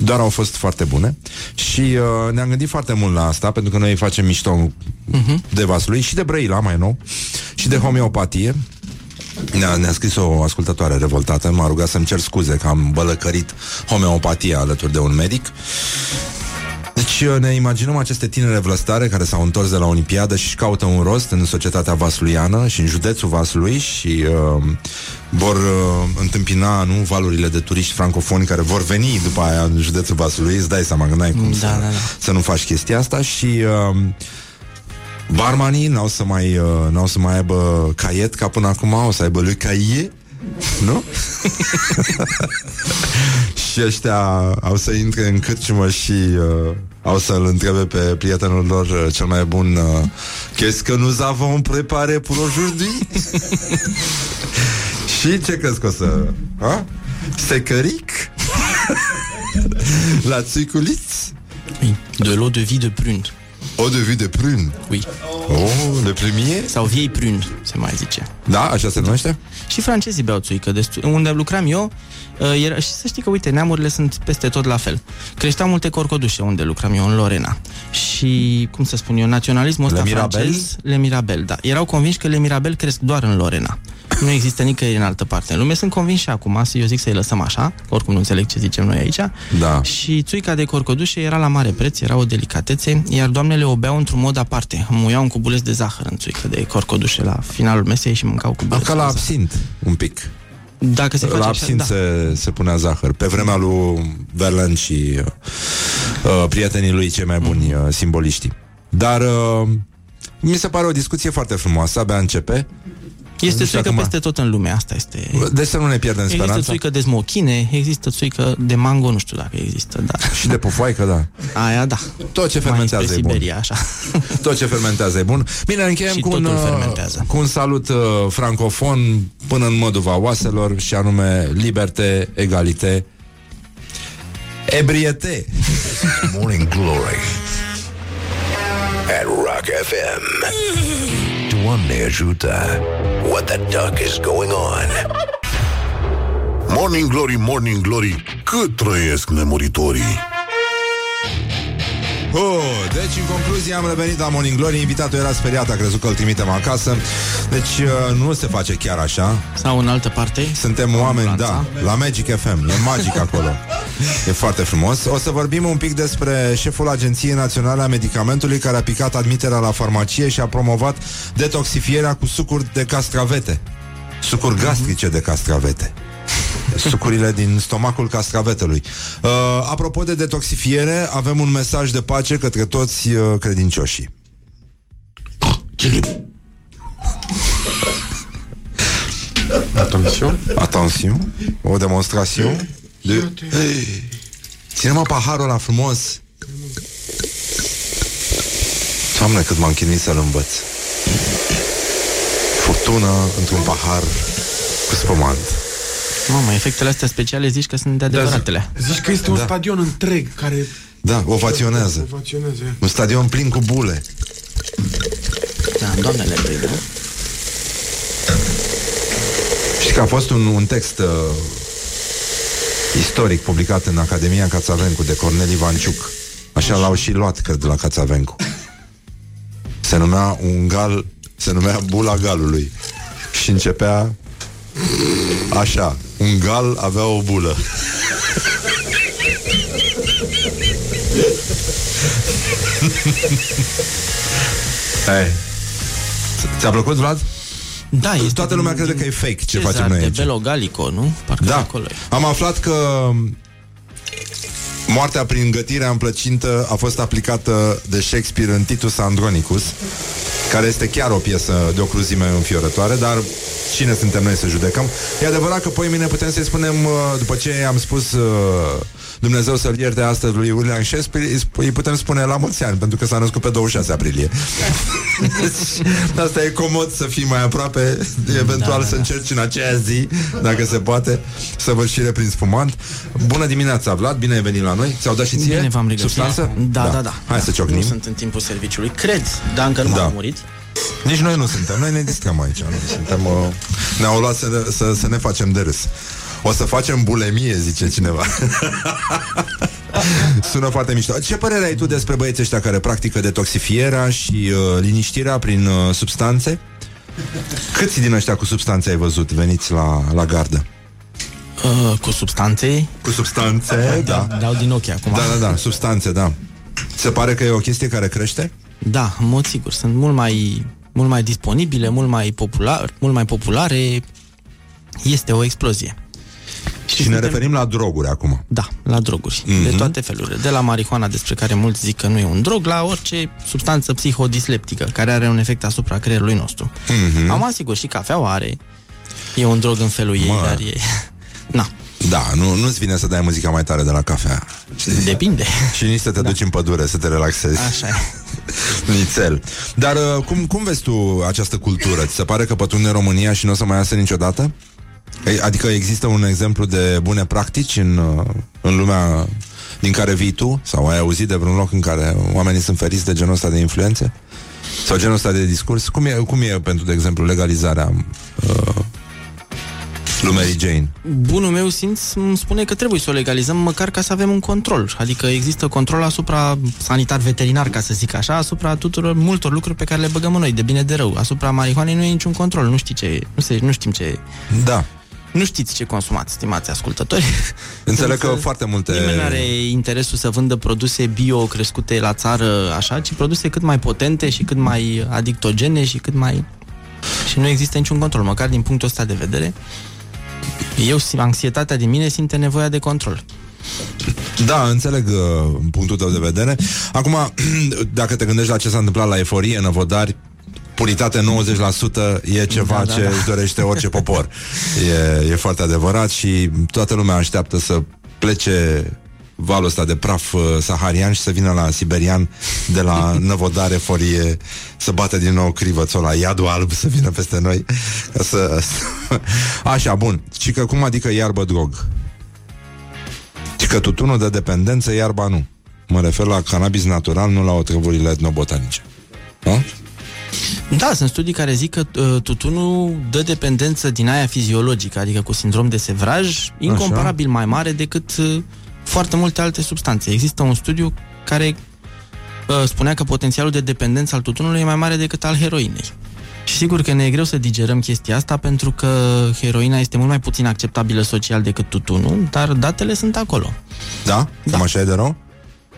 doar au fost foarte bune și uh, ne-am gândit foarte mult la asta, pentru că noi facem mișto uh-huh. de Vaslui și de Brăila mai nou și de homeopatie. Ne-a, ne-a scris o ascultătoare revoltată, m-a rugat să-mi cer scuze că am bălăcărit homeopatia alături de un medic. Deci uh, ne imaginăm aceste tinere vlăstare care s-au întors de la Olimpiadă și își caută un rost în societatea vasluiană și în județul Vaslui și uh, vor uh, întâmpina nu valurile de turiști francofoni care vor veni după aia în județul Vaslui. Îți dai seama că n-ai cum Da, să, da, da. să nu faci chestia asta și uh, barmanii n-au să mai uh, n-au să mai aibă caiet ca până acum, o să aibă lui caie nu? și ăștia au să intre în cârciumă și uh, au să-l întrebe pe prietenul lor uh, cel mai bun uh, Qu'est-ce que nous avons préparé pour aujourd'hui? și ce crezi că o să... Ha? Secăric? La țiculiți? Oui, de l'eau de vie de prune. Eau de vie de prune? Oui. Oh, le premier? Sau viei prune, se mai zice. Da, așa se numește? Și francezii beau țuică. Destul, unde lucram eu, uh, era, și să știi că, uite, neamurile sunt peste tot la fel. Creșteau multe corcodușe unde lucram eu, în Lorena. Și, cum să spun eu, naționalismul ăsta Le Mirabel? francez... Le Mirabel, da. Erau convinși că Le Mirabel cresc doar în Lorena. Nu există nicăieri în altă parte în lume. Sunt convins și acum, eu zic să-i lăsăm așa, că oricum nu înțeleg ce zicem noi aici. Da. Și țuica de corcodușe era la mare preț, era o delicatețe, iar doamnele o beau într-un mod aparte. Muiau un cubuleț de zahăr în țuică de corcodușe la finalul mesei și mâncau cubuleț Ca la absint, un pic. Dacă se face la așa, absint da. se, se punea zahăr. Pe vremea lui Verlaine și uh, uh, prietenii lui cei mai buni uh, simboliștii. Dar uh, mi se pare o discuție foarte frumoasă, abia începe. Este Nu știu țuică acum- peste tot în lume, asta este... Deci să nu ne pierdem Există speranța. țuică de smochine, există țuică de mango, nu știu dacă există, dar... Și de pufoaică, da. Aia, da. Tot ce Mai fermentează spre e bun. Siberia, așa. Tot ce fermentează e bun. Bine, încheiem Și cu un, totul uh, fermentează. cu un salut uh, francofon până în măduva oaselor și anume liberte, egalite, ebriete. Morning Glory at Rock FM. Doamne ajută! What the duck is going on? Morning Glory, Morning Glory, cât trăiesc nemuritorii? Oh, deci, în concluzie, am revenit la Morning Glory Invitatul era speriat, a crezut că îl trimitem acasă Deci, uh, nu se face chiar așa Sau în altă parte. Suntem oameni, da, Ambulanța. la Magic FM E magic acolo E foarte frumos. O să vorbim un pic despre șeful Agenției Naționale a Medicamentului care a picat admiterea la farmacie și a promovat detoxifierea cu sucuri de castravete. Sucuri gastrice de castravete. Sucurile din stomacul castravetelui. Uh, apropo de detoxifiere, avem un mesaj de pace către toți uh, credincioșii. Attention. Attention. O demonstrație de... Hey. Ține-mă paharul ăla frumos. Doamne, cât m-am chinuit să-l învăț. Furtună într-un pahar cu spumant. Mamă, efectele astea speciale zici că sunt de adevăratele. Da, zici că este un da. stadion întreg care... Da, ovaționează. Ovaționează. Un stadion plin cu bule. Da, doamnele prinde. Știi că a fost un, un text uh, istoric publicat în Academia Cațavencu de Cornel Ivanciuc. Așa l-au și luat, cred, de la Cațavencu. Se numea un gal, se numea Bula Galului. Și începea așa. Un gal avea o bulă. Hai. Ți-a plăcut, Vlad? Da, este Toată lumea crede că e fake ce facem noi aici. Belo Galico, nu? Parcă da. acolo e. Am aflat că moartea prin gătirea în plăcintă a fost aplicată de Shakespeare în Titus Andronicus, care este chiar o piesă de o cruzime înfiorătoare, dar cine suntem noi să judecăm? E adevărat că poi mine putem să-i spunem, uh, după ce am spus uh, Dumnezeu să-l ierte astăzi lui William Shakespeare, îi putem spune la mulți ani, pentru că s-a născut pe 26 aprilie. Asta e comod să fii mai aproape, eventual da, să da. încerci în aceea zi, dacă se poate, să vă prin spumant. Bună dimineața, Vlad, bine ai venit la noi. Ți-au dat și ție bine v-am substanță? Da, da, da, da. Hai să ciocnim. Nu sunt în timpul serviciului, cred, dar încă nu da. m-am murit. Nici noi nu suntem, noi ne distrăm aici. Nu? Suntem, uh, ne-au luat să, să, să ne facem de râs. O să facem bulemie, zice cineva. Sună foarte mișto. Ce părere ai tu despre băieții ăștia care practică detoxifierea și uh, liniștirea prin uh, substanțe? Câți din ăștia cu substanțe ai văzut veniți la, la gardă? Uh, cu substanțe? Cu substanțe, da. Dau din ochi acum. Da, da, da, substanțe, da. Se pare că e o chestie care crește? Da, în mod sigur. Sunt mult mai, mult mai disponibile, mult mai, popular, mult mai populare. Este o explozie. Și, și ne referim la droguri acum. Da, la droguri. Mm-hmm. De toate felurile. De la marihuana, despre care mulți zic că nu e un drog, la orice substanță psihodisleptică care are un efect asupra creierului nostru. Mm-hmm. Am asigur și cafeaua are. E un drog în felul ei, Mă. dar e... Na. Da, nu, nu-ți vine să dai muzica mai tare de la cafea. Știi? Depinde. Și nici să te da. duci în pădure, să te relaxezi. Așa e. Nițel. Dar uh, cum, cum vezi tu această cultură? Ți se pare că pătrunde România și nu o să mai iasă niciodată? Adică există un exemplu de bune practici în, uh, în lumea din care vii tu? Sau ai auzit de vreun loc în care oamenii sunt feriți de genul ăsta de influențe? Sau genul ăsta de discurs? Cum e, cum e pentru, de exemplu, legalizarea uh, lui Mary Jane? Bunul meu simț îmi spune că trebuie să o legalizăm măcar ca să avem un control. Adică există control asupra sanitar-veterinar, ca să zic așa, asupra tuturor multor lucruri pe care le băgăm noi, de bine de rău. Asupra marihuanei nu e niciun control, nu știi ce nu, se, nu știm ce Da. Nu știți ce consumați, stimați ascultători. Înțeleg că foarte multe... Nimeni nu are interesul să vândă produse bio crescute la țară așa, ci produse cât mai potente și cât mai adictogene și cât mai... Și nu există niciun control, măcar din punctul ăsta de vedere. Eu, anxietatea din mine simte nevoia de control. Da, înțeleg uh, punctul tău de vedere. Acum, dacă te gândești la ce s-a întâmplat la eforie în Avodari, puritate 90% e ceva da, da, ce da. își dorește orice popor. E, e foarte adevărat și toată lumea așteaptă să plece valul ăsta de praf uh, saharian și să vină la siberian de la năvodare forie să bată din nou crivățul la iadul alb să vină peste noi ca să... Așa, bun. Și că cum adică iarbă drog? Și că tutunul de dependență, iarba nu. Mă refer la cannabis natural, nu la otrăvurile etnobotanice. Da? Da, sunt studii care zic că uh, tutunul dă dependență din aia fiziologică, adică cu sindrom de sevraj, incomparabil Așa. mai mare decât uh, foarte multe alte substanțe. Există un studiu care uh, spunea că potențialul de dependență al tutunului e mai mare decât al heroinei. Și sigur că ne e greu să digerăm chestia asta pentru că heroina este mult mai puțin acceptabilă social decât tutunul, dar datele sunt acolo. Da? da. Cam așa e de rău?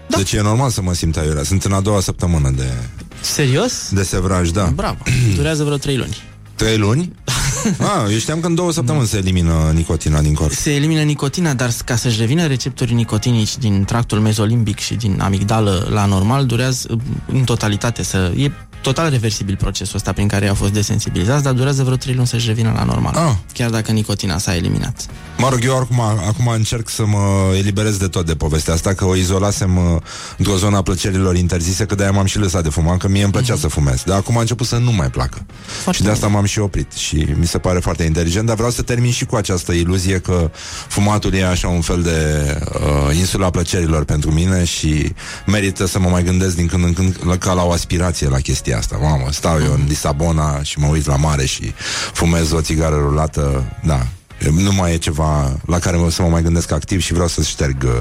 Da. Deci e normal să mă simt aiurea. Sunt în a doua săptămână de... Serios? De sevraj, da. Bravo. Durează vreo trei luni. Trei luni? ah, eu știam că în două săptămâni se elimină nicotina din corp. Se elimină nicotina, dar ca să-și revină receptorii nicotinici din tractul mezolimbic și din amigdală la normal, durează în totalitate să... E total reversibil procesul ăsta prin care au fost desensibilizați, dar durează vreo 3 luni să-și revină la normal. Ah. Chiar dacă nicotina s-a eliminat. Mă rog, eu acum, acum încerc să mă eliberez de tot de povestea asta, că o izolasem uh, într-o zonă a plăcerilor interzise, că de-aia m-am și lăsat de fumat, că mie îmi plăcea mm-hmm. să fumez. Dar acum a început să nu mai placă. Foarte și de asta m-am și oprit. Și mi se pare foarte inteligent, dar vreau să termin și cu această iluzie că fumatul e așa un fel de uh, insula plăcerilor pentru mine și merită să mă mai gândesc din când în când ca la o aspirație la chestia chestia asta. Mamă, stau eu în Lisabona și mă uit la mare și fumez o țigară rulată. Da, nu mai e ceva la care mă, să mă mai gândesc activ și vreau să șterg uh,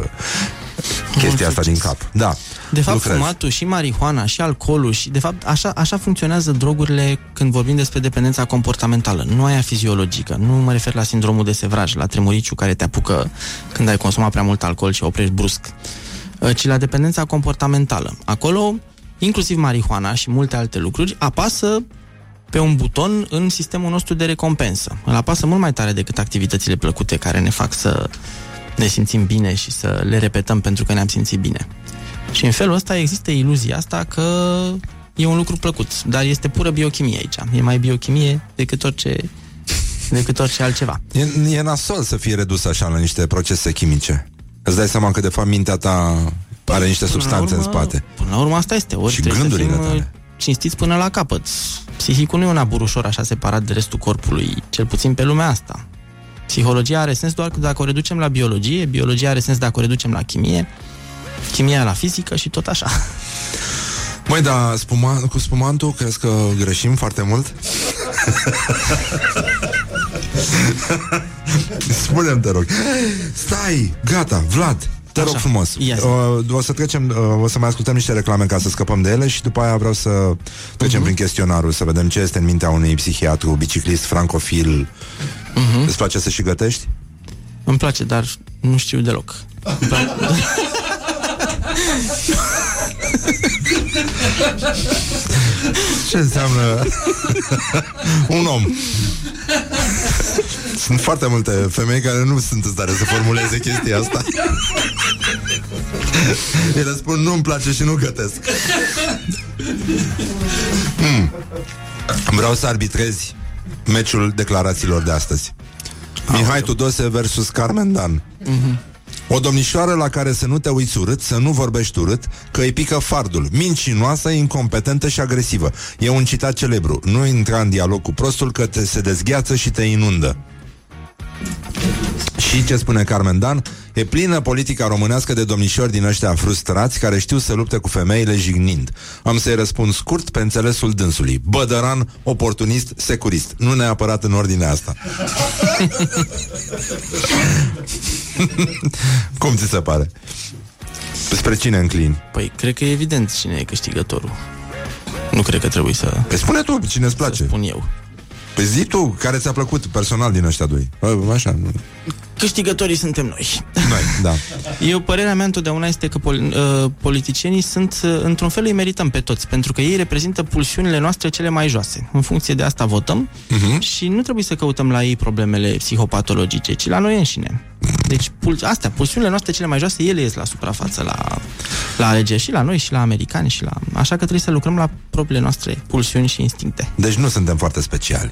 chestia asta din cap. Da. De fapt, lucrez. fumatul și marihuana și alcoolul și, de fapt, așa, așa funcționează drogurile când vorbim despre dependența comportamentală, nu aia fiziologică. Nu mă refer la sindromul de sevraj, la tremuriciu care te apucă când ai consumat prea mult alcool și oprești brusc, uh, ci la dependența comportamentală. Acolo inclusiv marihuana și multe alte lucruri, apasă pe un buton în sistemul nostru de recompensă. Îl apasă mult mai tare decât activitățile plăcute care ne fac să ne simțim bine și să le repetăm pentru că ne-am simțit bine. Și în felul ăsta există iluzia asta că e un lucru plăcut, dar este pură biochimie aici. E mai biochimie decât orice decât orice altceva. E, e nasol să fie redus așa la niște procese chimice. Îți dai seama că de fapt mintea ta are niște până substanțe urmă, în spate. Până la urmă asta este. Ori și gândurile să tale. cinstiți până la capăt. Psihicul nu e un aburușor așa separat de restul corpului, cel puțin pe lumea asta. Psihologia are sens doar dacă o reducem la biologie, biologia are sens dacă o reducem la chimie, chimia la fizică și tot așa. Măi, da, spuma, cu spumantul crezi că greșim foarte mult? Spune-mi, te rog Stai, gata, Vlad te rog frumos. Yes. Uh, o să trecem, uh, o să mai ascultăm niște reclame ca să scăpăm de ele și după aia vreau să trecem uh-huh. prin chestionarul, să vedem ce este în mintea unui psihiatru, biciclist, francofil. Uh-huh. Îți place să și gătești? Îmi place, dar nu știu deloc. Ce înseamnă un om? Sunt foarte multe femei care nu sunt în stare să formuleze chestia asta. Ele spun nu-mi place și nu gătesc. Mm. Vreau să arbitrezi meciul declarațiilor de astăzi. Mihai Tudose versus Carmen Dan. Mm-hmm. O domnișoară la care să nu te uiți urât, să nu vorbești urât, că îi pică fardul. Mincinoasă, incompetentă și agresivă. E un citat celebru. Nu intra în dialog cu prostul că te se dezgheață și te inundă. Și ce spune Carmen Dan? E plină politica românească de domnișori din ăștia frustrați care știu să lupte cu femeile jignind. Am să-i răspund scurt pe înțelesul dânsului. Bădăran, oportunist, securist. Nu neapărat în ordinea asta. Cum ți se pare? Spre cine înclin? Păi, cred că e evident cine e câștigătorul. Nu cred că trebuie să... Păi spune tu, cine îți place. spun eu. Păi zi tu, care ți-a plăcut personal din ăștia doi? Așa, nu. Câștigătorii suntem noi. Noi, da. Eu, părerea mea întotdeauna este că pol- uh, politicienii sunt, uh, într-un fel, îi merităm pe toți, pentru că ei reprezintă pulsiunile noastre cele mai joase. În funcție de asta votăm uh-huh. și nu trebuie să căutăm la ei problemele psihopatologice, ci la noi înșine. Deci, pul- astea, pulsiunile noastre cele mai joase, ele ies la suprafață la, la alegeri și la noi și la americani și la... Așa că trebuie să lucrăm la propriile noastre pulsiuni și instincte. Deci nu suntem foarte speciali.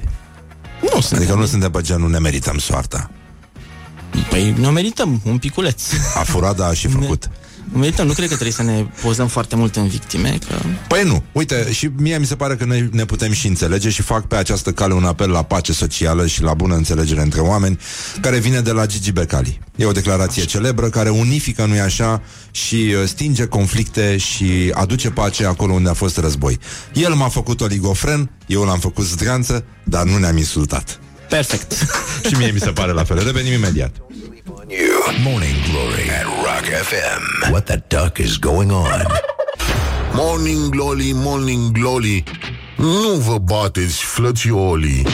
Nu adică suntem. nu suntem pe genul ne merităm soarta. Păi ne merităm un piculeț. A furat, da, și făcut. Ne... Merităm, nu cred că trebuie să ne pozăm foarte mult în victime că... Păi nu, uite, și mie mi se pare că noi ne putem și înțelege și fac pe această cale un apel la pace socială și la bună înțelegere între oameni, care vine de la Gigi Becali. E o declarație așa. celebră care unifică, nu-i așa, și uh, stinge conflicte și aduce pace acolo unde a fost război. El m-a făcut oligofren, eu l-am făcut zdranță, dar nu ne-am insultat. Perfect. și mie mi se pare la fel. Revenim imediat. Morning Glory at Rock FM. What the duck is going on? Morning Glory, Morning Glory. Nu vă bateți, flățiolii.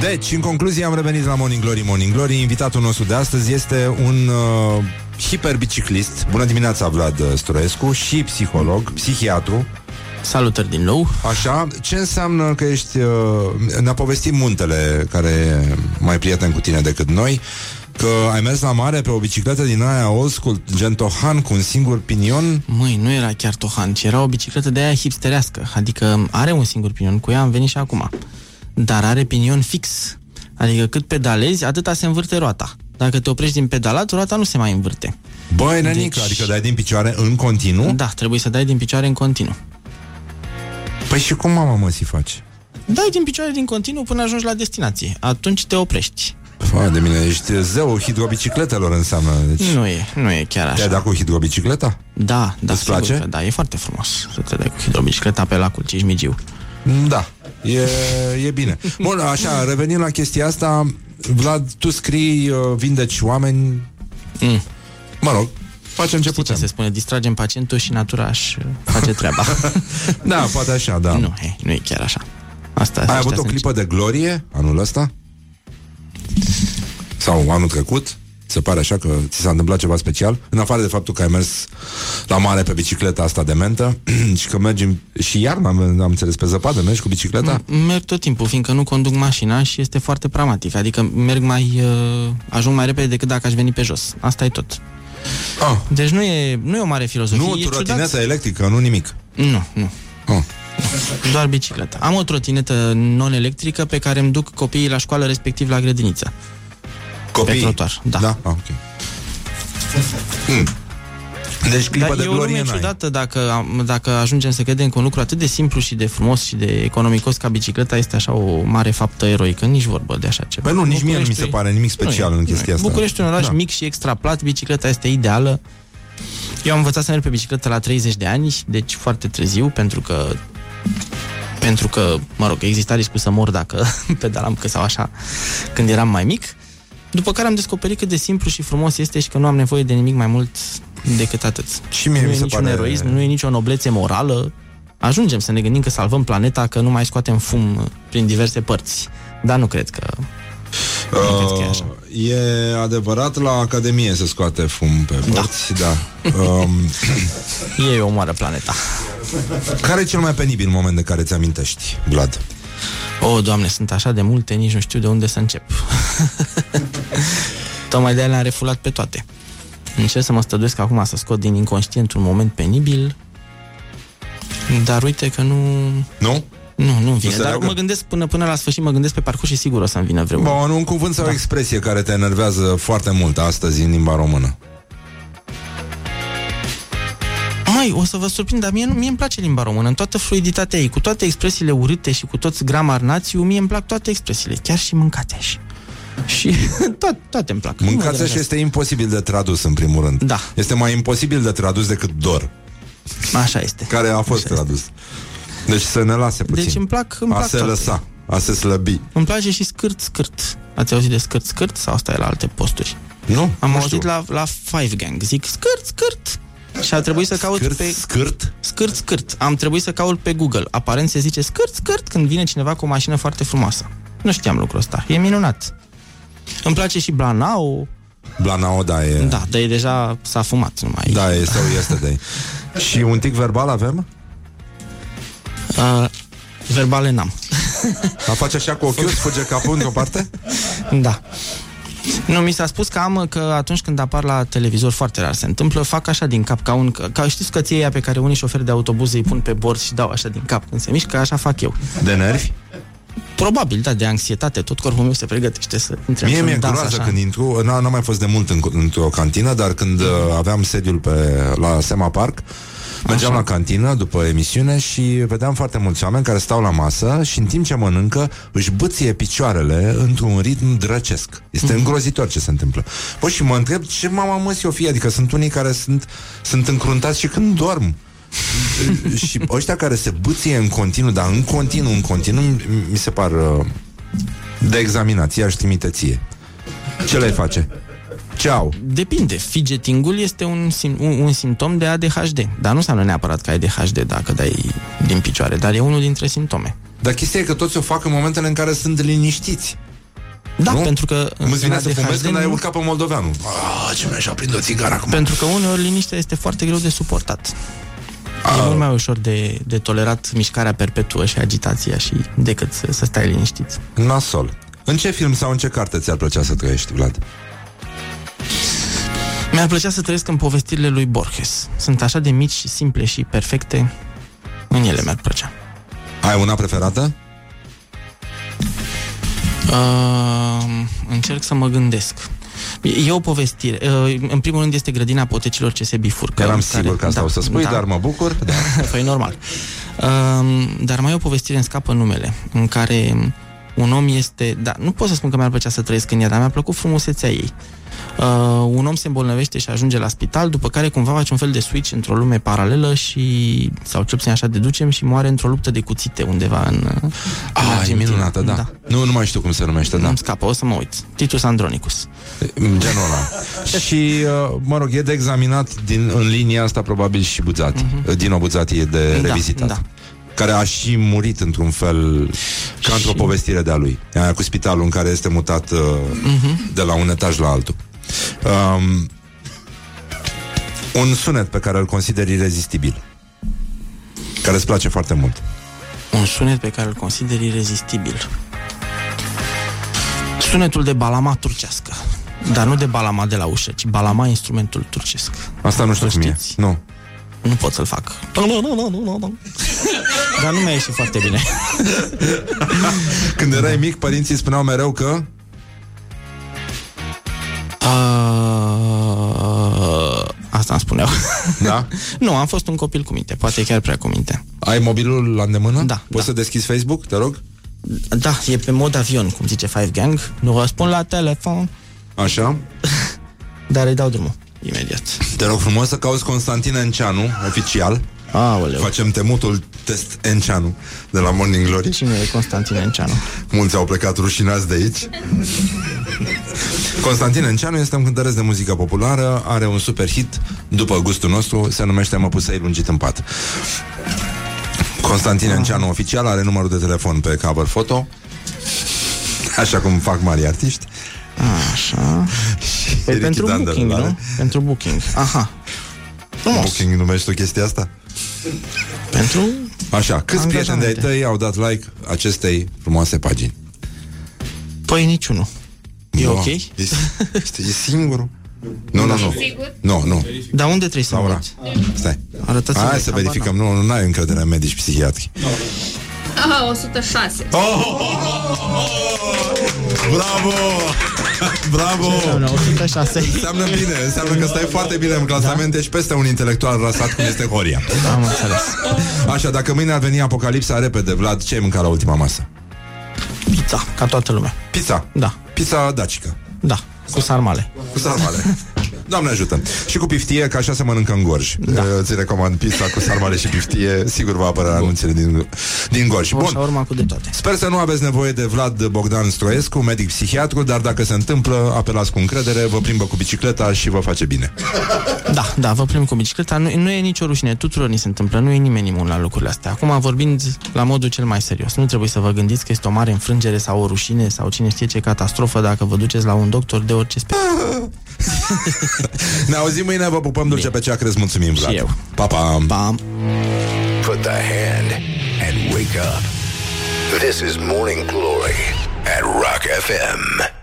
Deci, în concluzie, am revenit la Morning Glory, Morning Glory. Invitatul nostru de astăzi este un uh, hiperbiciclist. Bună dimineața, Vlad Stroescu, și psiholog, psihiatru. Salutări din nou. Așa, ce înseamnă că ești... Uh, ne-a povestit muntele, care e mai prieten cu tine decât noi, că ai mers la mare pe o bicicletă din aia old school, gen Tohan, cu un singur pinion? Măi, nu era chiar Tohan, ci era o bicicletă de aia hipsterească. Adică are un singur pinion, cu ea am venit și acum. Dar are pinion fix. Adică cât pedalezi, atâta se învârte roata. Dacă te oprești din pedalat, roata nu se mai învârte. Băi, nenică, deci... adică dai din picioare în continuu? Da, trebuie să dai din picioare în continuu. Păi și cum mama mă si faci? Dai din picioare din continuu până ajungi la destinație. Atunci te oprești. Fă, de mine, ești zeu hidrobicicletelor înseamnă. Deci... Nu e, nu e chiar așa. Te-ai dat cu hidrobicicleta? Da, da. Îți place? Că, da, e foarte frumos să te dai cu hidrobicicleta pe lacul Cismigiu. Da, e, e bine. Bun, așa, revenind la chestia asta, Vlad, tu scrii, uh, vindeci oameni... Mm. Mă rog, facem ce putem. ce se spune, distragem pacientul și natura aș uh, face treaba. da, poate așa, da. Nu, he, nu e chiar așa. Asta Ai avut o clipă de glorie anul ăsta? Sau anul trecut? Se pare așa că ți s-a întâmplat ceva special În afară de faptul că ai mers la mare pe bicicleta asta de mentă Și că mergi și iarna, am, am înțeles, pe zăpadă Mergi cu bicicleta? Merg tot timpul, fiindcă nu conduc mașina Și este foarte pragmatic Adică merg mai, uh, ajung mai repede decât dacă aș veni pe jos Asta e tot ah. Deci nu e, nu e o mare filozofie Nu, trotinetă electrică, nu nimic Nu, nu ah. Doar bicicletă. Am o trotinetă non-electrică pe care îmi duc copiii la școală, respectiv la grădiniță. Copii? Pe trotuar, da. da? Ah, ok. Hmm. Deci clipa Dar de e o glorie lume ciudată dacă, dacă ajungem să credem că un lucru atât de simplu și de frumos și de economicos ca bicicleta este așa o mare faptă eroică, nici vorbă de așa ceva. Păi nu, nici mie nu mi se pare nimic special în chestia asta. București un oraș da. mic și extra plat, bicicleta este ideală. Eu am învățat să merg pe bicicletă la 30 de ani, deci foarte târziu, pentru că pentru că, mă rog, exista riscul să mor dacă pedalam că sau așa când eram mai mic. După care am descoperit cât de simplu și frumos este și că nu am nevoie de nimic mai mult decât atât. Și mie nu mi e se niciun pare... eroism, nu e nicio noblețe morală. Ajungem să ne gândim că salvăm planeta, că nu mai scoatem fum prin diverse părți. Dar nu cred că Uh, e, e adevărat, la Academie se scoate fum pe da. părți, da. da. Um, Ei omoară planeta. Care e cel mai penibil moment de care ți amintești, Vlad? O, oh, doamne, sunt așa de multe, nici nu știu de unde să încep. Tocmai de le-am refulat pe toate. Încerc să mă stăduiesc acum să scot din inconștient un moment penibil, dar uite că nu... Nu? Nu, nu vine, nu dar mă gândesc până, până la sfârșit, mă gândesc pe parcurs și sigur o să-mi vină vreun. Bun, un cuvânt sau da. o expresie care te enervează foarte mult astăzi în limba română. Mai, o să vă surprind, dar mie, mie îmi place limba română, în toată fluiditatea ei, cu toate expresiile urâte și cu toți gramar națiu, mie îmi plac toate expresiile, chiar și mâncateș. Și toate, toate îmi plac. Mâncateș este imposibil de tradus, în primul rând. Da. Este mai imposibil de tradus decât dor. Așa este. Care a fost Așa tradus. Este. Deci să ne lase puțin. Deci îmi plac, îmi plac A se toate. lăsa, a se slăbi. Îmi place și scârt, scârt. Ați auzit de scârt, scârt sau asta e la alte posturi? Nu, Am nu auzit știu. la, la Five Gang. Zic scârt, scârt. Și a trebuit să caut scârt, pe... Scârt? Scârt, scârt. Am trebuit să caut pe Google. Aparent se zice scârt, scârt când vine cineva cu o mașină foarte frumoasă. Nu știam lucrul ăsta. E minunat. Îmi place și Blanau. Blanau, da, e... Da, dar e deja s-a fumat. Nu mai... Da, e sau este de Și un tic verbal avem? Uh, verbale n-am. A face așa cu ochiul, fuge capul într-o parte? Da. Nu, mi s-a spus că am că atunci când apar la televizor foarte rar se întâmplă, fac așa din cap ca un ca știți căția pe care unii șoferi de autobuz îi pun pe bord și dau așa din cap când se mișcă, așa fac eu. De nervi? Probabil, da, de anxietate, tot corpul meu se pregătește să intre Mie mi-e groază când intru, n-am mai fost de mult în, într-o cantină, dar când uh, aveam sediul pe, la Sema Park, Mergeam Așa. la cantină după emisiune și vedeam foarte mulți oameni care stau la masă și în timp ce mănâncă își băție picioarele într-un ritm drăcesc. Este mm-hmm. îngrozitor ce se întâmplă. Păi și mă întreb ce mama mă o fie, adică sunt unii care sunt, sunt încruntați și când dorm. și ăștia care se băție în continuu, dar în continuu, în continuu, mi se par uh, de examinație, aș trimite ție. Ce le face? Ce au? Depinde. Fidgetingul este un, sim- un, un simptom de ADHD. Dar nu înseamnă neapărat că ai ADHD dacă dai din picioare, dar e unul dintre simptome. Dar chestia e că toți o fac în momentele în care sunt liniștiți. Da, nu? pentru că... Îți vine să fumezi când ai urcat pe moldoveanul. Ah, ce mi-aș aprinde o țigară acum. Pentru că uneori liniștea este foarte greu de suportat. A... E mult mai ușor de, de tolerat mișcarea perpetuă și agitația și decât să, să stai liniștit. Nasol. În ce film sau în ce carte ți-ar plăcea să trăiești, Vlad? Mi-ar plăcea să trăiesc în povestirile lui Borges. Sunt așa de mici și simple și perfecte. În ele mi-ar plăcea. Ai una preferată? Uh, încerc să mă gândesc. E o povestire. Uh, în primul rând este grădina potecilor ce se bifurcă. Eram sigur că asta da, o să spui, da. dar mă bucur. Da. păi normal. Uh, dar mai e o povestire, în scapă numele, în care un om este... Da, nu pot să spun că mi-ar plăcea să trăiesc în ea, dar mi-a plăcut frumusețea ei. Uh, un om se îmbolnăvește și ajunge la spital, după care cumva face un fel de switch într-o lume paralelă și, sau cel puțin așa deducem, și moare într-o luptă de cuțite undeva în... Ah, e minunată, da. da. Nu, nu mai știu cum se numește, da. Nu-mi scapă, o să mă uit. Titus Andronicus. Genul ăla. și, uh, mă rog, e de examinat din, în linia asta probabil și Buzzati. Uh-huh. Dino Buzzati e de da, revizitat. Da care a și murit într-un fel ca într-o povestire de-a lui. Aia cu spitalul în care este mutat uh, uh-huh. de la un etaj la altul. Um, un sunet pe care îl consideri irezistibil. Care îți place foarte mult. Un sunet pe care îl consideri irezistibil. Sunetul de balama turcească. Dar nu de balama de la ușă, ci balama instrumentul turcesc. Asta nu știu cum e. Nu. Nu pot să-l fac. Dar nu mi-a ieșit foarte bine. Când erai mic, părinții spuneau mereu că... Asta îmi spuneau. Da? nu, am fost un copil cu minte, poate chiar prea cu minte. Ai mobilul la îndemână? Da. Poți da. să deschizi Facebook, te rog? Da, e pe mod avion, cum zice Five Gang. Nu răspund la telefon. Așa? Dar îi dau drumul, imediat. Te rog frumos să cauți Constantin Enceanu, oficial. Aoleu. Facem temutul test Enceanu de la Morning Glory. Cine e Constantin Enceanu? Mulți au plecat rușinați de aici. Constantin Enceanu este un cântăresc de muzică populară, are un super hit după gustul nostru, se numește Mă pusei lungit în pat. Constantin Enceanu oficial are numărul de telefon pe cover foto, așa cum fac mari artiști. Așa. Păi pentru booking, nu? Pentru booking. Aha. Frumos. Booking numești o chestia asta? Pentru Așa, câți prieteni de-ai tăi au dat like acestei frumoase pagini? Păi niciunul. E no, ok? E, e singurul. Nu, nu, nu. Nu, nu. Dar unde trebuie să Laura. Stai. Arătați Hai să verificăm. Nu, nu ai încredere în medici psihiatri. Aha, 106. Oh, oh, oh, oh, Bravo! Bravo! Înseamnă 106. Înseamnă bine, înseamnă că stai foarte bine în clasament, da? și peste un intelectual rasat cum este Horia. Am înțeles. Așa, dacă mâine ar veni apocalipsa repede, Vlad, ce ai mâncat la ultima masă? Pizza, ca toată lumea. Pizza? Da. Pizza dacică. Da, cu sarmale. Cu sarmale. Doamne ajută. Și cu piftie, că așa se mănâncă în gorj. Da. Ți recomand pizza cu sarmale și piftie. Sigur va apărea anunțele din, din gorj. Bun. urma cu de toate. Sper să nu aveți nevoie de Vlad Bogdan Stroescu, medic psihiatru, dar dacă se întâmplă, apelați cu încredere, vă plimbă cu bicicleta și vă face bine. Da, da, vă plimb cu bicicleta. Nu, nu e nicio rușine, tuturor ni se întâmplă, nu e nimeni imun la lucrurile astea. Acum vorbind la modul cel mai serios, nu trebuie să vă gândiți că este o mare înfrângere sau o rușine sau cine știe ce catastrofă dacă vă duceți la un doctor de orice specie. ne auzim mâine, vă pupăm dulce pe cea crezi, mulțumim, Vlad. Și eu. Pa, pa. pa. Put the hand and wake up. This is Morning Glory at Rock FM.